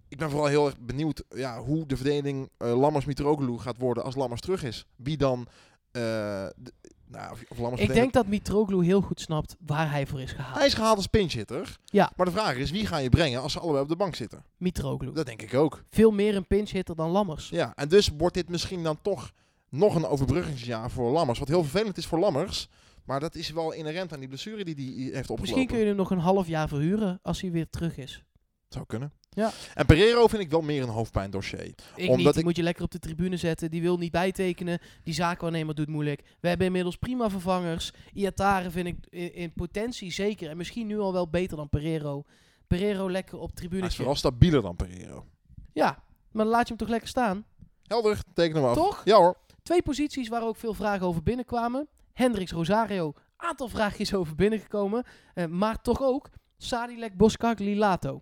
Speaker 1: ik ben vooral heel erg benieuwd ja, hoe de verdeling eh Lammers Mitroglou gaat worden als Lammers terug is. Wie dan... de- nou, of, of Lammers
Speaker 2: Ik denk dat Mitroglou heel goed snapt waar hij voor is gehaald.
Speaker 1: hij is gehaald als pinchhitter.
Speaker 2: Ja.
Speaker 1: Maar de vraag is, wie ga je brengen als ze allebei op de bank zitten?
Speaker 2: Mitroglou.
Speaker 1: Dat denk ik ook.
Speaker 2: Veel meer een pinch-hitter dan Lammers.
Speaker 1: Ja, en dus wordt dit misschien dan toch nog een overbruggingsjaar voor Lammers. Wat heel vervelend is voor Lammers. Maar dat is wel inherent aan die blessure die hij heeft opgelopen.
Speaker 2: Misschien kun je hem nog een half jaar verhuren als hij weer terug is.
Speaker 1: Zou kunnen.
Speaker 2: Ja.
Speaker 1: En Pereiro vind ik wel meer een hoofdpijndossier.
Speaker 2: Ik
Speaker 1: Omdat
Speaker 2: niet,
Speaker 1: ik-
Speaker 2: moet je lekker op de tribune zetten. Die wil niet bijtekenen. Die zaakwaarnemer doet moeilijk. We hebben inmiddels prima vervangers. Iatare vind ik in, in potentie zeker. En misschien nu al wel beter dan Pereiro. Pereiro lekker op
Speaker 1: Hij is
Speaker 2: tribune.
Speaker 1: vooral stabieler dan Pereiro.
Speaker 2: Ja, maar dan laat je hem toch lekker staan?
Speaker 1: Helder, teken hem af.
Speaker 2: Toch?
Speaker 1: Ja hoor.
Speaker 2: Twee posities waar ook veel vragen over binnenkwamen. Hendricks, Rosario, aantal vraagjes over binnengekomen. Eh, maar toch ook Sadilek, Boskakli, Lato.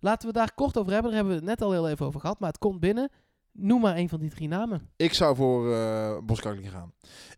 Speaker 2: Laten we daar kort over hebben. Daar hebben we het net al heel even over gehad. Maar het komt binnen. Noem maar een van die drie namen.
Speaker 1: Ik zou voor eh Boskakli gaan.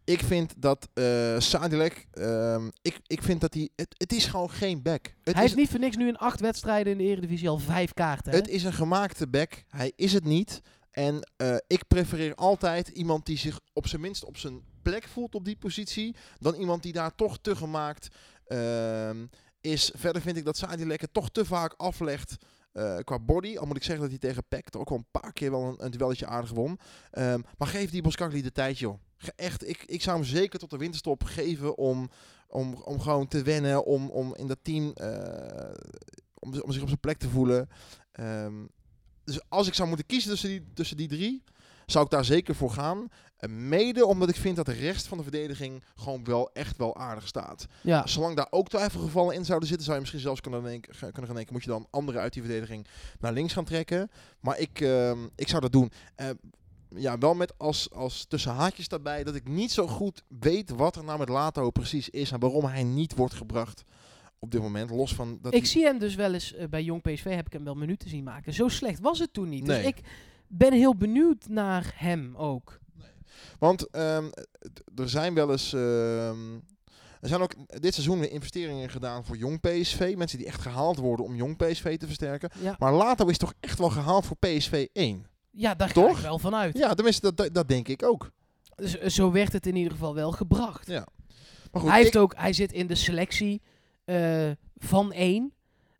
Speaker 1: Ik vind dat eh Sadilek, ehm, ik, ik vind dat hij, het, het is gewoon geen back. Het
Speaker 2: Hij
Speaker 1: is,
Speaker 2: heeft niet voor niks nu in acht wedstrijden in de Eredivisie al vijf kaarten. Hè?
Speaker 1: Het is een gemaakte back. Hij is het niet. En eh, ik prefereer altijd iemand die zich op zijn minst op zijn plek voelt op die positie. Dan iemand die daar toch te gemaakt ehm, is. Verder vind ik dat Sadilek het toch te vaak aflegt. eh, qua body, al moet ik zeggen dat hij tegen Peck er ook wel een paar keer wel een, een duelletje aardig won. Ehm, maar geef die Boskakli de tijd, joh. Echt, ik, ik zou hem zeker tot de winterstop geven om, om, om gewoon te wennen, om, om in dat team, eh, om, om zich op zijn plek te voelen. Ehm, dus als ik zou moeten kiezen tussen die, tussen die drie, zou ik daar zeker voor gaan. En mede omdat ik vind dat de rest van de verdediging gewoon wel echt wel aardig staat.
Speaker 2: ja.
Speaker 1: Zolang daar ook twijfelgevallen in zouden zitten, zou je misschien zelfs kunnen, denken, kunnen gaan denken, moet je dan anderen uit die verdediging naar links gaan trekken. Maar ik, ehm, ik zou dat doen. Eh, ja, wel met als, als tussen haakjes daarbij dat ik niet zo goed weet wat er nou met Lato precies is en waarom hij niet wordt gebracht op dit moment. Los van dat
Speaker 2: Ik zie hem dus wel eens eh, bij Jong PSV heb ik hem wel minuten zien maken. Zo slecht was het toen niet.
Speaker 1: Nee.
Speaker 2: Dus ik ben heel benieuwd naar hem ook.
Speaker 1: Want ehm, er zijn wel eens. ehm, er zijn ook dit seizoen weer investeringen gedaan voor jong PSV. Mensen die echt gehaald worden om jong PSV te versterken.
Speaker 2: Ja,
Speaker 1: Maar later is toch echt wel gehaald voor PSV 1.
Speaker 2: ja daar ga
Speaker 1: Toch?
Speaker 2: ik wel van uit.
Speaker 1: Ja, tenminste, dat, dat, denk ik ook.
Speaker 2: Dus, eh, zo werd het in ieder geval wel gebracht.
Speaker 1: Ja. Maar goed,
Speaker 2: hij, heeft ook, hij zit in de selectie eh, van één.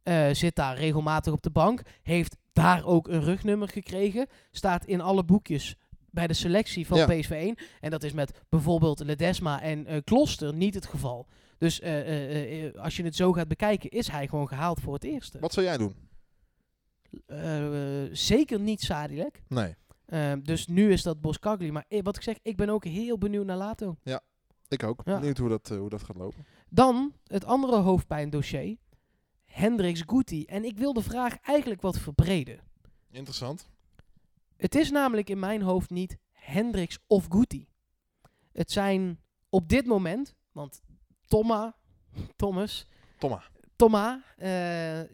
Speaker 2: eh, zit daar regelmatig op de bank. Heeft daar ook een rugnummer gekregen. Staat in alle boekjes bij de selectie van
Speaker 1: Ja.
Speaker 2: PSV 1. En dat is met bijvoorbeeld Ledesma en eh Kloster niet het geval. Dus eh, eh, als je het zo gaat bekijken, is hij gewoon gehaald voor het eerste.
Speaker 1: wat zou jij doen?
Speaker 2: Zeker niet Sadilek.
Speaker 1: Nee,
Speaker 2: Eh, dus nu is dat Boskagli. Maar wat ik zeg, ik ben ook heel benieuwd naar Lato.
Speaker 1: ik ook.
Speaker 2: Ja.
Speaker 1: Benieuwd hoe dat, hoe dat gaat lopen.
Speaker 2: Dan het andere hoofdpijndossier. Hendricks Guti. En ik wil de vraag eigenlijk wat verbreden.
Speaker 1: Interessant.
Speaker 2: Het is namelijk in mijn hoofd niet Hendricks of Guti. Het zijn op dit moment, want Thomas, Thomas,
Speaker 1: Thomas.
Speaker 2: Thomas eh,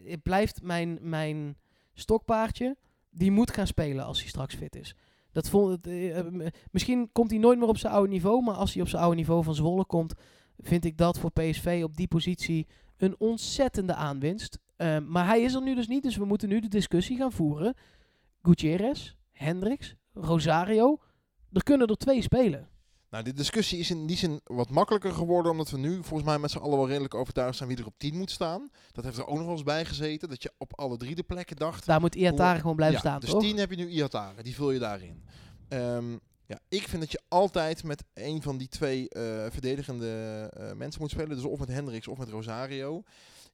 Speaker 2: het blijft mijn, mijn stokpaardje. Die moet gaan spelen als hij straks fit is. Dat vond, eh, eh, m- misschien komt hij nooit meer op zijn oude niveau. Maar als hij op zijn oude niveau van Zwolle komt, vind ik dat voor PSV op die positie een ontzettende aanwinst. Eh, maar hij is er nu dus niet. Dus we moeten nu de discussie gaan voeren. Gutierrez, Hendricks, Rosario. Er kunnen er twee spelen.
Speaker 1: Nou, die discussie is in die zin wat makkelijker geworden, omdat we nu volgens mij met z'n allen wel redelijk overtuigd zijn wie er op 10 moet staan. Dat heeft er ook nog wel eens bij gezeten, dat je op alle drie de plekken dacht.
Speaker 2: Daar moet Iatare gewoon blijven
Speaker 1: ja,
Speaker 2: staan,
Speaker 1: dus
Speaker 2: toch?
Speaker 1: 10 heb je nu Iatare, die vul je daarin. Ehm, ja, ik vind dat je altijd met een van die twee eh, verdedigende eh, mensen moet spelen. Dus of met Hendricks of met Rosario.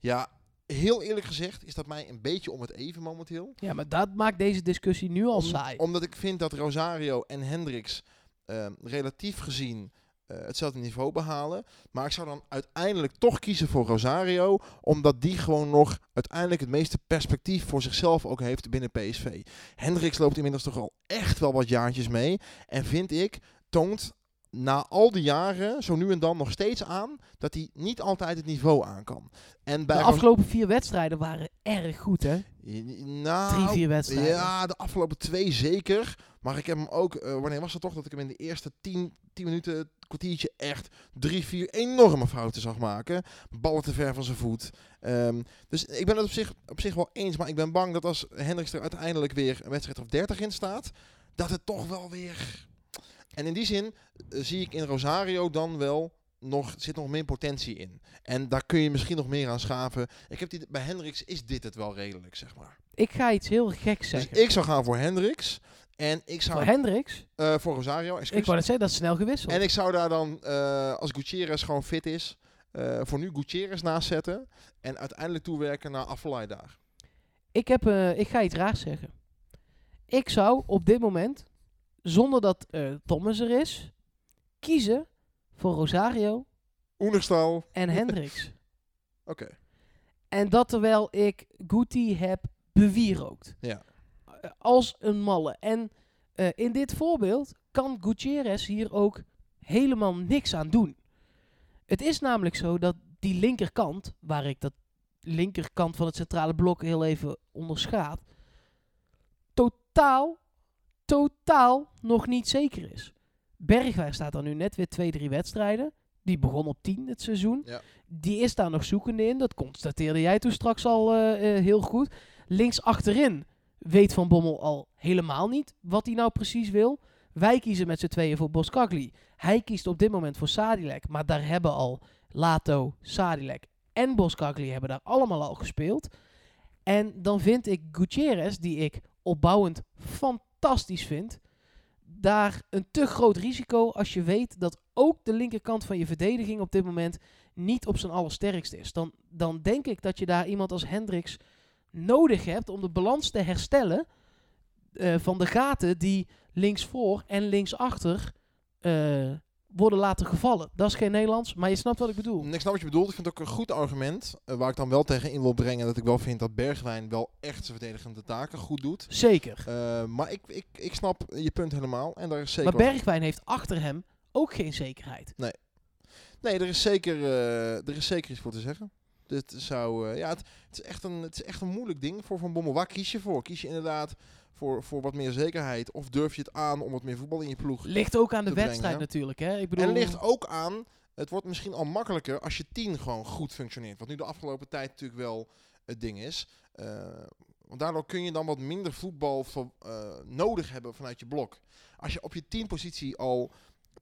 Speaker 1: Ja, heel eerlijk gezegd is dat mij een beetje om het even momenteel.
Speaker 2: Ja, maar dat maakt deze discussie nu al
Speaker 1: Om-
Speaker 2: saai.
Speaker 1: Omdat ik vind dat Rosario en Hendricks ehm, relatief gezien hetzelfde niveau behalen. Maar ik zou dan uiteindelijk toch kiezen voor Rosario. Omdat die gewoon nog uiteindelijk het meeste perspectief voor zichzelf ook heeft binnen PSV. Hendricks loopt inmiddels toch al echt wel wat jaartjes mee. En vind ik, toont na al die jaren zo nu en dan nog steeds aan dat hij niet altijd het niveau aan kan. En bij
Speaker 2: De afgelopen vier wedstrijden waren erg goed, hè?
Speaker 1: nou,
Speaker 2: Drie, vier wedstrijden.
Speaker 1: ja, de afgelopen twee zeker. Maar ik heb hem ook, eh, wanneer was het toch, dat ik hem in de eerste tien, tien minuten, kwartiertje echt drie, vier enorme fouten zag maken. Ballen te ver van zijn voet. Ehm, dus ik ben het op zich, op zich wel eens, maar ik ben bang dat als Hendricks er uiteindelijk weer een wedstrijd of 30 in staat, dat het toch wel weer... En in die zin eh, zie ik in Rosario dan wel nog, zit nog meer potentie in. En daar kun je misschien nog meer aan schaven. Ik heb die, bij Hendricks is dit het wel redelijk, zeg maar.
Speaker 2: Ik ga iets heel geks
Speaker 1: Dus
Speaker 2: zeggen.
Speaker 1: ik zou gaan voor Hendricks. En ik zou...
Speaker 2: Voor Hendricks?
Speaker 1: eh, voor Rosario, excuus.
Speaker 2: Ik wou net zeggen, dat is snel gewisseld.
Speaker 1: En ik zou daar dan, eh, als Gutierrez gewoon fit is, eh, voor nu Gutierrez naast zetten. En uiteindelijk toewerken naar Affelay daar.
Speaker 2: Ik, heb, ik ga iets raars zeggen. Ik zou op dit moment, zonder dat Thomas er is, kiezen voor Rosario
Speaker 1: Oenerstal.
Speaker 2: en Hendricks.
Speaker 1: Oké.
Speaker 2: En dat terwijl ik Guti heb bewierookt.
Speaker 1: Ja.
Speaker 2: Eh, Als een malle. En eh, in dit voorbeeld kan Gutierrez hier ook helemaal niks aan doen. Het is namelijk zo dat die linkerkant, waar ik dat linkerkant van het centrale blok heel even onderschaat, totaal, totaal nog niet zeker is. Bergwijn staat er nu net weer twee, drie wedstrijden. Die begon op 10 het seizoen.
Speaker 1: Ja.
Speaker 2: Die is daar nog zoekende in. Dat constateerde jij toen straks al eh, heel goed. Links achterin weet Van Bommel al helemaal niet wat hij nou precies wil. Wij kiezen met z'n tweeën voor Boskagli. Hij kiest op dit moment voor Sadilek. Maar daar hebben al Lato, Sadilek en Boskagli hebben daar allemaal al gespeeld. En dan vind ik Gutierrez, die ik opbouwend fantastisch vind, daar een te groot risico als je weet dat ook de linkerkant van je verdediging op dit moment niet op zijn allersterkste is. Dan, dan denk ik dat je daar iemand als Hendricks nodig hebt om de balans te herstellen eh, van de gaten die linksvoor en linksachter eh worden laten gevallen. Dat is geen Nederlands, maar je snapt wat ik bedoel.
Speaker 1: Ik snap wat je bedoelt. Ik vind het ook een goed argument. eh, waar ik dan wel tegen in wil brengen. Dat ik wel vind dat Bergwijn wel echt zijn verdedigende taken goed doet.
Speaker 2: Zeker.
Speaker 1: Maar ik, ik, ik snap je punt helemaal. En daar is zeker.
Speaker 2: Maar
Speaker 1: wat-
Speaker 2: Bergwijn heeft achter hem ook geen zekerheid.
Speaker 1: Nee, er is, zeker, er is zeker iets voor te zeggen. Dit zou, eh, ja, het, het, is echt een, het is echt een moeilijk ding voor Van Bommel. Waar kies je voor? Kies je inderdaad voor, voor wat meer zekerheid? Of durf je het aan om wat meer voetbal in je ploeg?
Speaker 2: Ligt ook aan de
Speaker 1: brengen,
Speaker 2: wedstrijd natuurlijk. Hè? Ik bedoel,
Speaker 1: En ligt ook aan, het wordt misschien al makkelijker als je tien gewoon goed functioneert. Wat nu de afgelopen tijd natuurlijk wel het ding is. Eh, want daardoor kun je dan wat minder voetbal van, eh, nodig hebben vanuit je blok. Als je op je tien positie al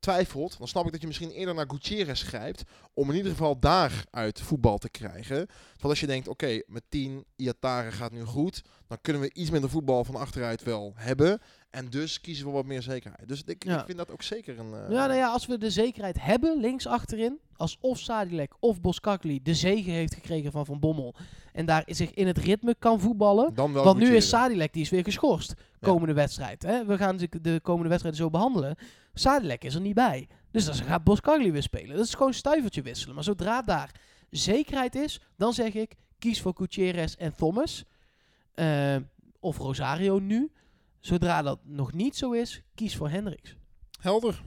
Speaker 1: twijfelt, dan snap ik dat je misschien eerder naar Gutierrez grijpt. Om in ieder geval daaruit voetbal te krijgen. Want als je denkt, oké, met 10 Iatare gaat nu goed. Dan kunnen we iets minder voetbal van achteruit wel hebben. En dus kiezen we wat meer zekerheid. Dus ik,
Speaker 2: Ja.
Speaker 1: ik vind dat ook zeker een... eh,
Speaker 2: Ja, nou ja, als we de zekerheid hebben links achterin, als of Sadilek of Boskakli de zegen heeft gekregen van Van Bommel en daar zich in het ritme kan voetballen.
Speaker 1: Dan wel
Speaker 2: Want nu is. Sadilek, die is weer geschorst komende wedstrijd. Hè? We gaan de komende wedstrijden zo behandelen. Sadilek is er niet bij. Dus dan gaat Boskagli weer spelen. Dat is gewoon stuivertje wisselen. Maar zodra daar zekerheid is, dan zeg ik, kies voor Gutierrez en Thomas. Eh, of Rosario nu. Zodra dat nog niet zo is, kies voor Hendricks.
Speaker 1: Helder.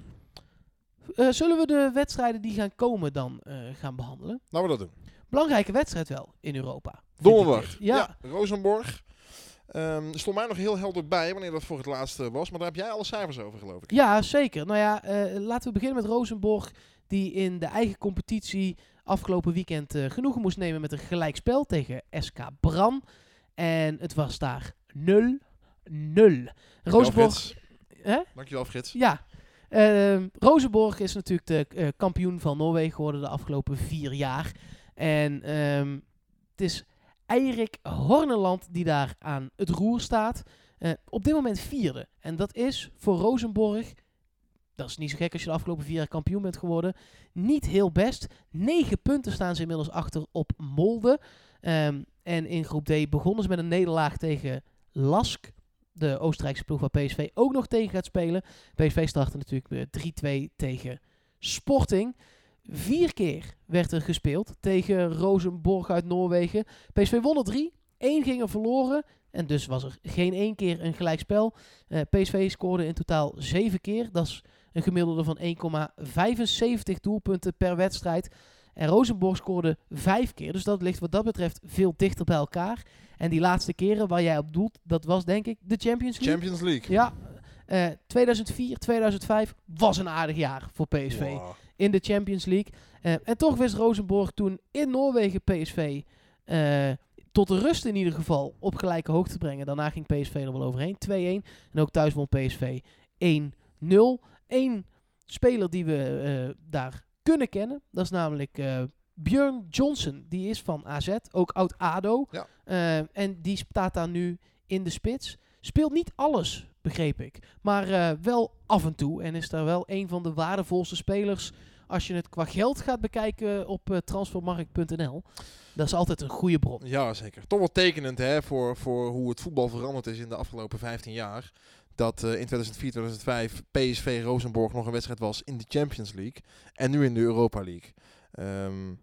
Speaker 2: Eh, zullen we de wedstrijden die gaan komen dan eh, gaan behandelen?
Speaker 1: Laten we dat doen.
Speaker 2: Belangrijke wedstrijd wel in Europa.
Speaker 1: Donderdag.
Speaker 2: dit. Ja,
Speaker 1: Rosenborg. Ehm stond mij nog heel helder bij wanneer dat voor het laatste was. Maar daar heb jij alle cijfers over, geloof ik.
Speaker 2: Ja, zeker. Nou ja, eh, laten we beginnen met Rosenborg, die in de eigen competitie afgelopen weekend eh, genoegen moest nemen met een gelijkspel tegen SK Bran. En het was daar 0-0.
Speaker 1: Frits.
Speaker 2: hè?
Speaker 1: Dankjewel, Frits.
Speaker 2: Ja. Rosenborg is natuurlijk de eh, kampioen van Noorwegen geworden de afgelopen vier jaar. En ehm, het is Eirik Horneland die daar aan het roer staat. Eh, op dit moment vierde. En dat is voor Rosenborg, dat is niet zo gek als je de afgelopen vier jaar kampioen bent geworden, niet heel best. Negen punten staan ze inmiddels achter op Molde. Ehm, en in groep D begonnen ze met een nederlaag tegen Lask. De Oostenrijkse ploeg waar PSV ook nog tegen gaat spelen. PSV startte natuurlijk met 3-2 tegen Sporting. Vier keer werd er gespeeld tegen Rosenborg uit Noorwegen. PSV won er drie. Één ging er verloren. En dus was er geen één keer een gelijkspel. Eh PSV scoorde in totaal zeven keer. Dat is een gemiddelde van 1,75 doelpunten per wedstrijd. En Rosenborg scoorde vijf keer. Dus dat ligt wat dat betreft veel dichter bij elkaar. En die laatste keren waar jij op doelt, dat was denk ik de Champions League.
Speaker 1: Champions League.
Speaker 2: Ja, eh 2004, 2005 was een aardig jaar voor PSV
Speaker 1: Wow.
Speaker 2: in de Champions League. Eh, en toch wist Rosenborg toen in Noorwegen PSV eh, tot de rust in ieder geval op gelijke hoogte te brengen. Daarna ging PSV er wel overheen, 2-1. En ook thuis won PSV 1-0. Eén speler die we eh, daar kunnen kennen, dat is namelijk eh Björn Johnson. Die is van AZ, ook oud ADO.
Speaker 1: Ja.
Speaker 2: Eh, en die staat daar nu in de spits. Speelt niet alles, begreep ik. Maar eh, wel af en toe. En is daar wel een van de waardevolste spelers als je het qua geld gaat bekijken op eh, transfermarkt.nl. Dat is altijd een goede bron.
Speaker 1: Ja, zeker. Toch wel tekenend hè, voor, voor hoe het voetbal veranderd is in de afgelopen 15 jaar. Dat eh, in 2004, 2005 PSV Rosenborg nog een wedstrijd was in de Champions League. En nu in de Europa League. Ehm,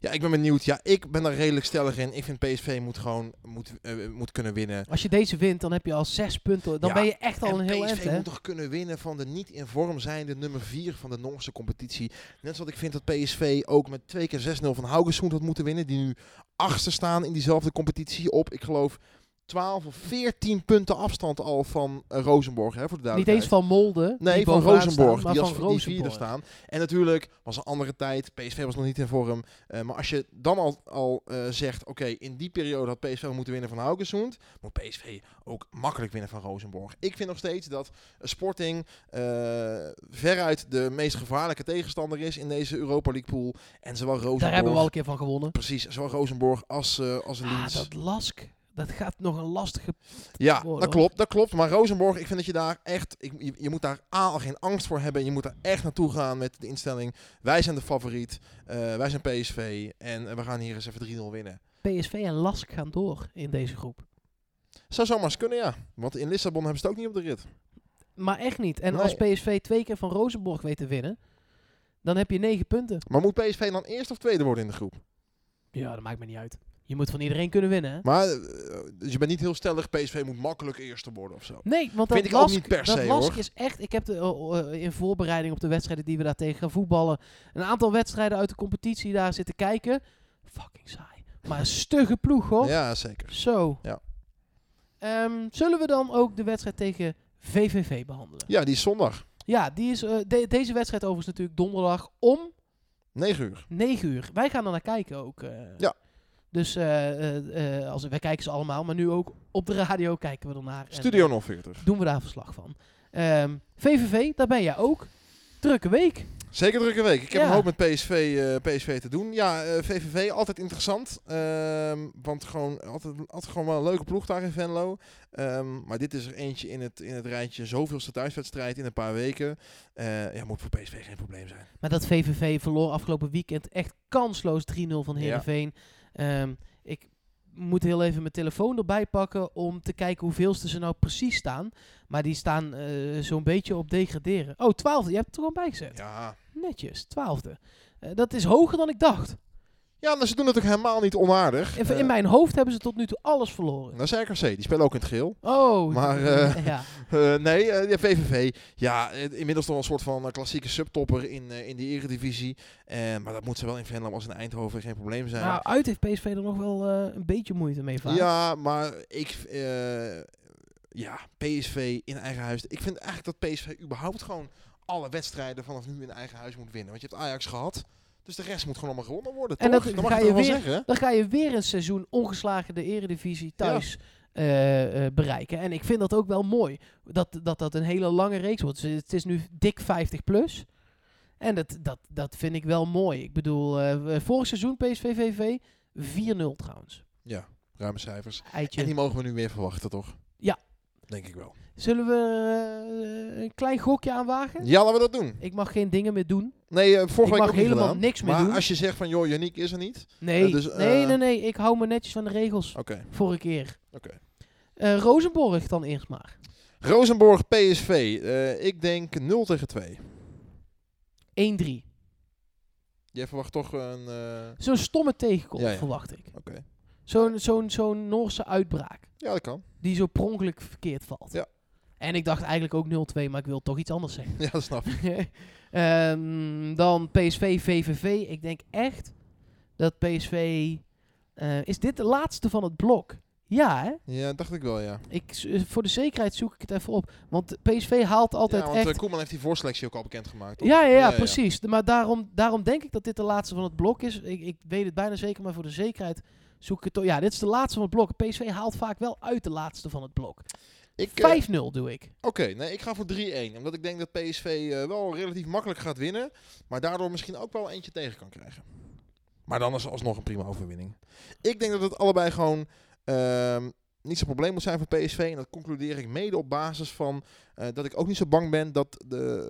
Speaker 1: Ja, ik ben benieuwd. Ja, ik ben daar redelijk stellig in. Ik vind PSV moet gewoon moet, eh, moet kunnen winnen.
Speaker 2: Als je deze wint, dan heb je al zes punten. Dan
Speaker 1: Ja,
Speaker 2: ben je echt al
Speaker 1: En
Speaker 2: een heel
Speaker 1: PSV
Speaker 2: eind, hè?
Speaker 1: moet toch kunnen winnen van de niet in vorm zijnde nummer 4 van de Noorse competitie. Net zoals ik vind dat PSV ook met twee keer 6-0 van Haugesund had moeten winnen. Die nu achtste staan in diezelfde competitie op, ik geloof, 12 of 14 punten afstand al van eh, Rosenborg. Hè, voor de
Speaker 2: Niet eens van Molde.
Speaker 1: Nee, van
Speaker 2: bovenaan
Speaker 1: Rosenborg.
Speaker 2: staan, maar
Speaker 1: die als
Speaker 2: van
Speaker 1: die vierde
Speaker 2: Rosenborg.
Speaker 1: staan. En natuurlijk was een andere tijd. PSV was nog niet in vorm. Eh, maar als je dan al, al eh, zegt, oké, in die periode had PSV moeten winnen van Haugesund, moet PSV ook makkelijk winnen van Rosenborg. Ik vind nog steeds dat Sporting veruit de meest gevaarlijke tegenstander is in deze Europa League pool. En zowel Rosenborg,
Speaker 2: Daar hebben we al een keer van gewonnen.
Speaker 1: precies, zowel Rosenborg als, als
Speaker 2: Ah,
Speaker 1: Linz.
Speaker 2: dat Lask. Dat gaat nog een lastige...
Speaker 1: Ja,
Speaker 2: worden,
Speaker 1: dat klopt, dat klopt. Maar Rosenborg, ik vind dat je daar echt, ik, je, je moet daar A, al geen angst voor hebben. Je moet daar echt naartoe gaan met de instelling. Wij zijn de favoriet, eh, wij zijn PSV en eh, we gaan hier eens even 3-0 winnen.
Speaker 2: PSV en Lask gaan door in deze groep.
Speaker 1: Zou zomaar eens kunnen, ja. Want in Lissabon hebben ze het ook niet op de rit.
Speaker 2: Maar echt niet. En
Speaker 1: Nee.
Speaker 2: als PSV twee keer van Rosenborg weet te winnen, dan heb je negen punten.
Speaker 1: Maar moet PSV dan eerst of tweede worden in de groep?
Speaker 2: Ja, dat maakt me niet uit. Je moet van iedereen kunnen winnen. Hè?
Speaker 1: Maar eh, dus je bent niet heel stellig, PSV moet makkelijk eerste worden of zo.
Speaker 2: Nee, want
Speaker 1: Vind
Speaker 2: dat
Speaker 1: ik ook
Speaker 2: Lask,
Speaker 1: niet per
Speaker 2: dat
Speaker 1: se,
Speaker 2: Lask
Speaker 1: hoor.
Speaker 2: is echt... Ik heb de, eh, eh, in voorbereiding op de wedstrijden die we daar tegen gaan voetballen... een aantal wedstrijden uit de competitie daar zitten kijken. Fucking saai. Maar een stugge ploeg, hoor.
Speaker 1: Ja, zeker.
Speaker 2: Zo.
Speaker 1: Ja.
Speaker 2: Ehm, zullen we dan ook de wedstrijd tegen VVV behandelen?
Speaker 1: Ja, die is zondag.
Speaker 2: Ja, die is, eh, de- deze wedstrijd overigens natuurlijk donderdag om
Speaker 1: 9 uur.
Speaker 2: 9 uur. Wij gaan er naar kijken ook.
Speaker 1: Ja.
Speaker 2: Dus eh, eh, eh, als, wij kijken ze allemaal, maar nu ook op de radio kijken we ernaar. En,
Speaker 1: Studio 040.
Speaker 2: doen we daar verslag van. Ehm, VVV, daar ben jij ook. Drukke week.
Speaker 1: Zeker drukke week. Ik heb
Speaker 2: Ja.
Speaker 1: een hoop met PSV, PSV te doen. Ja, eh, VVV altijd interessant. Ehm, want gewoon, altijd, altijd gewoon wel een leuke ploeg daar in Venlo. Ehm, maar dit is er eentje in het, in het rijtje zoveelste thuiswedstrijd in een paar weken. Eh, ja, moet voor PSV geen probleem zijn.
Speaker 2: Maar dat VVV verloor afgelopen weekend echt kansloos 3-0 van
Speaker 1: Ja.
Speaker 2: Ehm, ik moet heel even mijn telefoon erbij pakken om te kijken hoeveelste ze nou precies staan. Maar die staan eh, zo'n beetje op degraderen. Oh, twaalfde. Je hebt het er gewoon bijgezet.
Speaker 1: Ja.
Speaker 2: Netjes, twaalfde. Eh, dat is hoger dan ik dacht.
Speaker 1: Ja, nou, ze doen het ook helemaal niet onaardig.
Speaker 2: In,
Speaker 1: Eh,
Speaker 2: in mijn hoofd hebben ze tot nu toe alles verloren.
Speaker 1: Nou, CRC, die spelen ook in het geel.
Speaker 2: Oh,
Speaker 1: Maar, eh,
Speaker 2: ja.
Speaker 1: Eh, nee, eh, ja, VVV. Ja, eh, inmiddels toch een soort van eh, klassieke subtopper in, eh, in de eredivisie. Eh, maar dat moet zowel in Venlo als in Eindhoven geen probleem zijn.
Speaker 2: Nou, uit heeft PSV er nog wel eh, een beetje moeite mee vaak.
Speaker 1: Ja, maar ik... eh, ja, PSV in eigen huis. Ik vind eigenlijk dat PSV überhaupt gewoon alle wedstrijden vanaf nu in eigen huis moet winnen. Want je hebt Ajax gehad. Dus de rest moet gewoon allemaal gewonnen worden,
Speaker 2: En
Speaker 1: toch?
Speaker 2: dat
Speaker 1: mag
Speaker 2: ga
Speaker 1: ik
Speaker 2: je weer-
Speaker 1: zeggen.
Speaker 2: Dan ga je weer een seizoen ongeslagen de eredivisie thuis eh, eh, bereiken. En ik vind dat ook wel mooi. Dat dat, dat een hele lange reeks wordt. Dus het is nu dik 50 plus. En dat, dat, dat vind ik wel mooi. Ik bedoel, eh, vorig seizoen PSV VV 4-0 trouwens.
Speaker 1: Ja, ruime cijfers.
Speaker 2: Eitje.
Speaker 1: En die mogen we nu weer verwachten, toch?
Speaker 2: Ja.
Speaker 1: Denk ik wel.
Speaker 2: Zullen we een klein gokje aanwagen?
Speaker 1: Ja, laten we dat doen.
Speaker 2: Ik mag geen dingen meer doen.
Speaker 1: Nee, eh, vorige
Speaker 2: Ik
Speaker 1: week
Speaker 2: mag helemaal
Speaker 1: gedaan.
Speaker 2: niks meer
Speaker 1: maar
Speaker 2: doen.
Speaker 1: als je zegt van, joh, Yannick is er niet.
Speaker 2: Nee,
Speaker 1: Eh, dus,
Speaker 2: nee,
Speaker 1: eh,
Speaker 2: nee, nee. Ik hou me netjes van de regels.
Speaker 1: Oké,
Speaker 2: Vorige keer.
Speaker 1: oké.
Speaker 2: Eh, Rosenborg dan eerst maar.
Speaker 1: Rosenborg, PSV. Ik denk 0 tegen 2.
Speaker 2: 1-3.
Speaker 1: Jij verwacht toch een...
Speaker 2: Zo'n stomme tegenkomst
Speaker 1: Ja, ja.
Speaker 2: verwacht ik.
Speaker 1: Oké.
Speaker 2: Zo'n zo'n zo'n Noorse uitbraak.
Speaker 1: Ja, dat kan.
Speaker 2: Die zo pronkelijk verkeerd valt.
Speaker 1: Ja.
Speaker 2: En ik dacht eigenlijk ook 0-2, maar ik wil toch iets anders zeggen.
Speaker 1: Ja, dat snap ik.
Speaker 2: Ehm, dan PSV, VVV. Ik denk echt dat PSV... eh, is dit de laatste van het blok? Ja, hè?
Speaker 1: Ja, dacht ik wel, ja.
Speaker 2: Ik, eh, voor de zekerheid zoek ik het even op. Want PSV haalt altijd
Speaker 1: ja, want
Speaker 2: echt...
Speaker 1: eh, Koeman heeft die voorselectie ook al bekendgemaakt. toch?
Speaker 2: Ja, ja, ja, precies. Maar daarom, daarom denk ik dat dit de laatste van het blok is. Ik, ik weet het bijna zeker, maar voor de zekerheid zoek ik het toch. Ja, dit is de laatste van het blok. PSV haalt vaak wel uit de laatste van het blok.
Speaker 1: Ik, eh,
Speaker 2: 5-0 doe ik.
Speaker 1: Oké, nee, ik ga voor 3-1. Omdat ik denk dat PSV eh, wel relatief makkelijk gaat winnen. Maar daardoor misschien ook wel eentje tegen kan krijgen. Maar dan is alsnog een prima overwinning. Ik denk dat het allebei gewoon ehm, niet zo'n probleem moet zijn voor PSV. En dat concludeer ik mede op basis van eh, dat ik ook niet zo bang ben dat de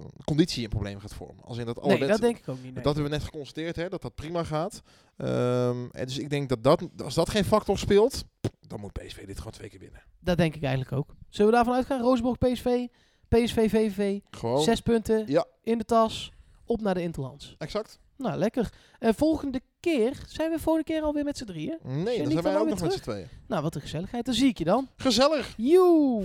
Speaker 1: eh, conditie een probleem gaat vormen. Als in dat alle
Speaker 2: Nee, dat denk ik ook niet. nee.
Speaker 1: Dat hebben we net geconstateerd, hè, dat dat prima gaat. Ehm, en dus ik denk dat, dat als dat geen factor speelt, dan moet PSV dit gewoon twee keer winnen.
Speaker 2: Dat denk ik eigenlijk ook. Zullen we daarvan uitgaan? Roosborg, PSV, PSV, VVV.
Speaker 1: Gewoon,
Speaker 2: Zes punten
Speaker 1: Ja.
Speaker 2: in de tas. Op naar de Interlands.
Speaker 1: exact.
Speaker 2: Nou, lekker. Eh, volgende keer zijn we volgende keer alweer met z'n drieën.
Speaker 1: Nee,
Speaker 2: je
Speaker 1: dan zijn wij ook nog met z'n tweeën.
Speaker 2: Nou, wat een gezelligheid. Dan zie ik je dan.
Speaker 1: Gezellig!
Speaker 2: Joe!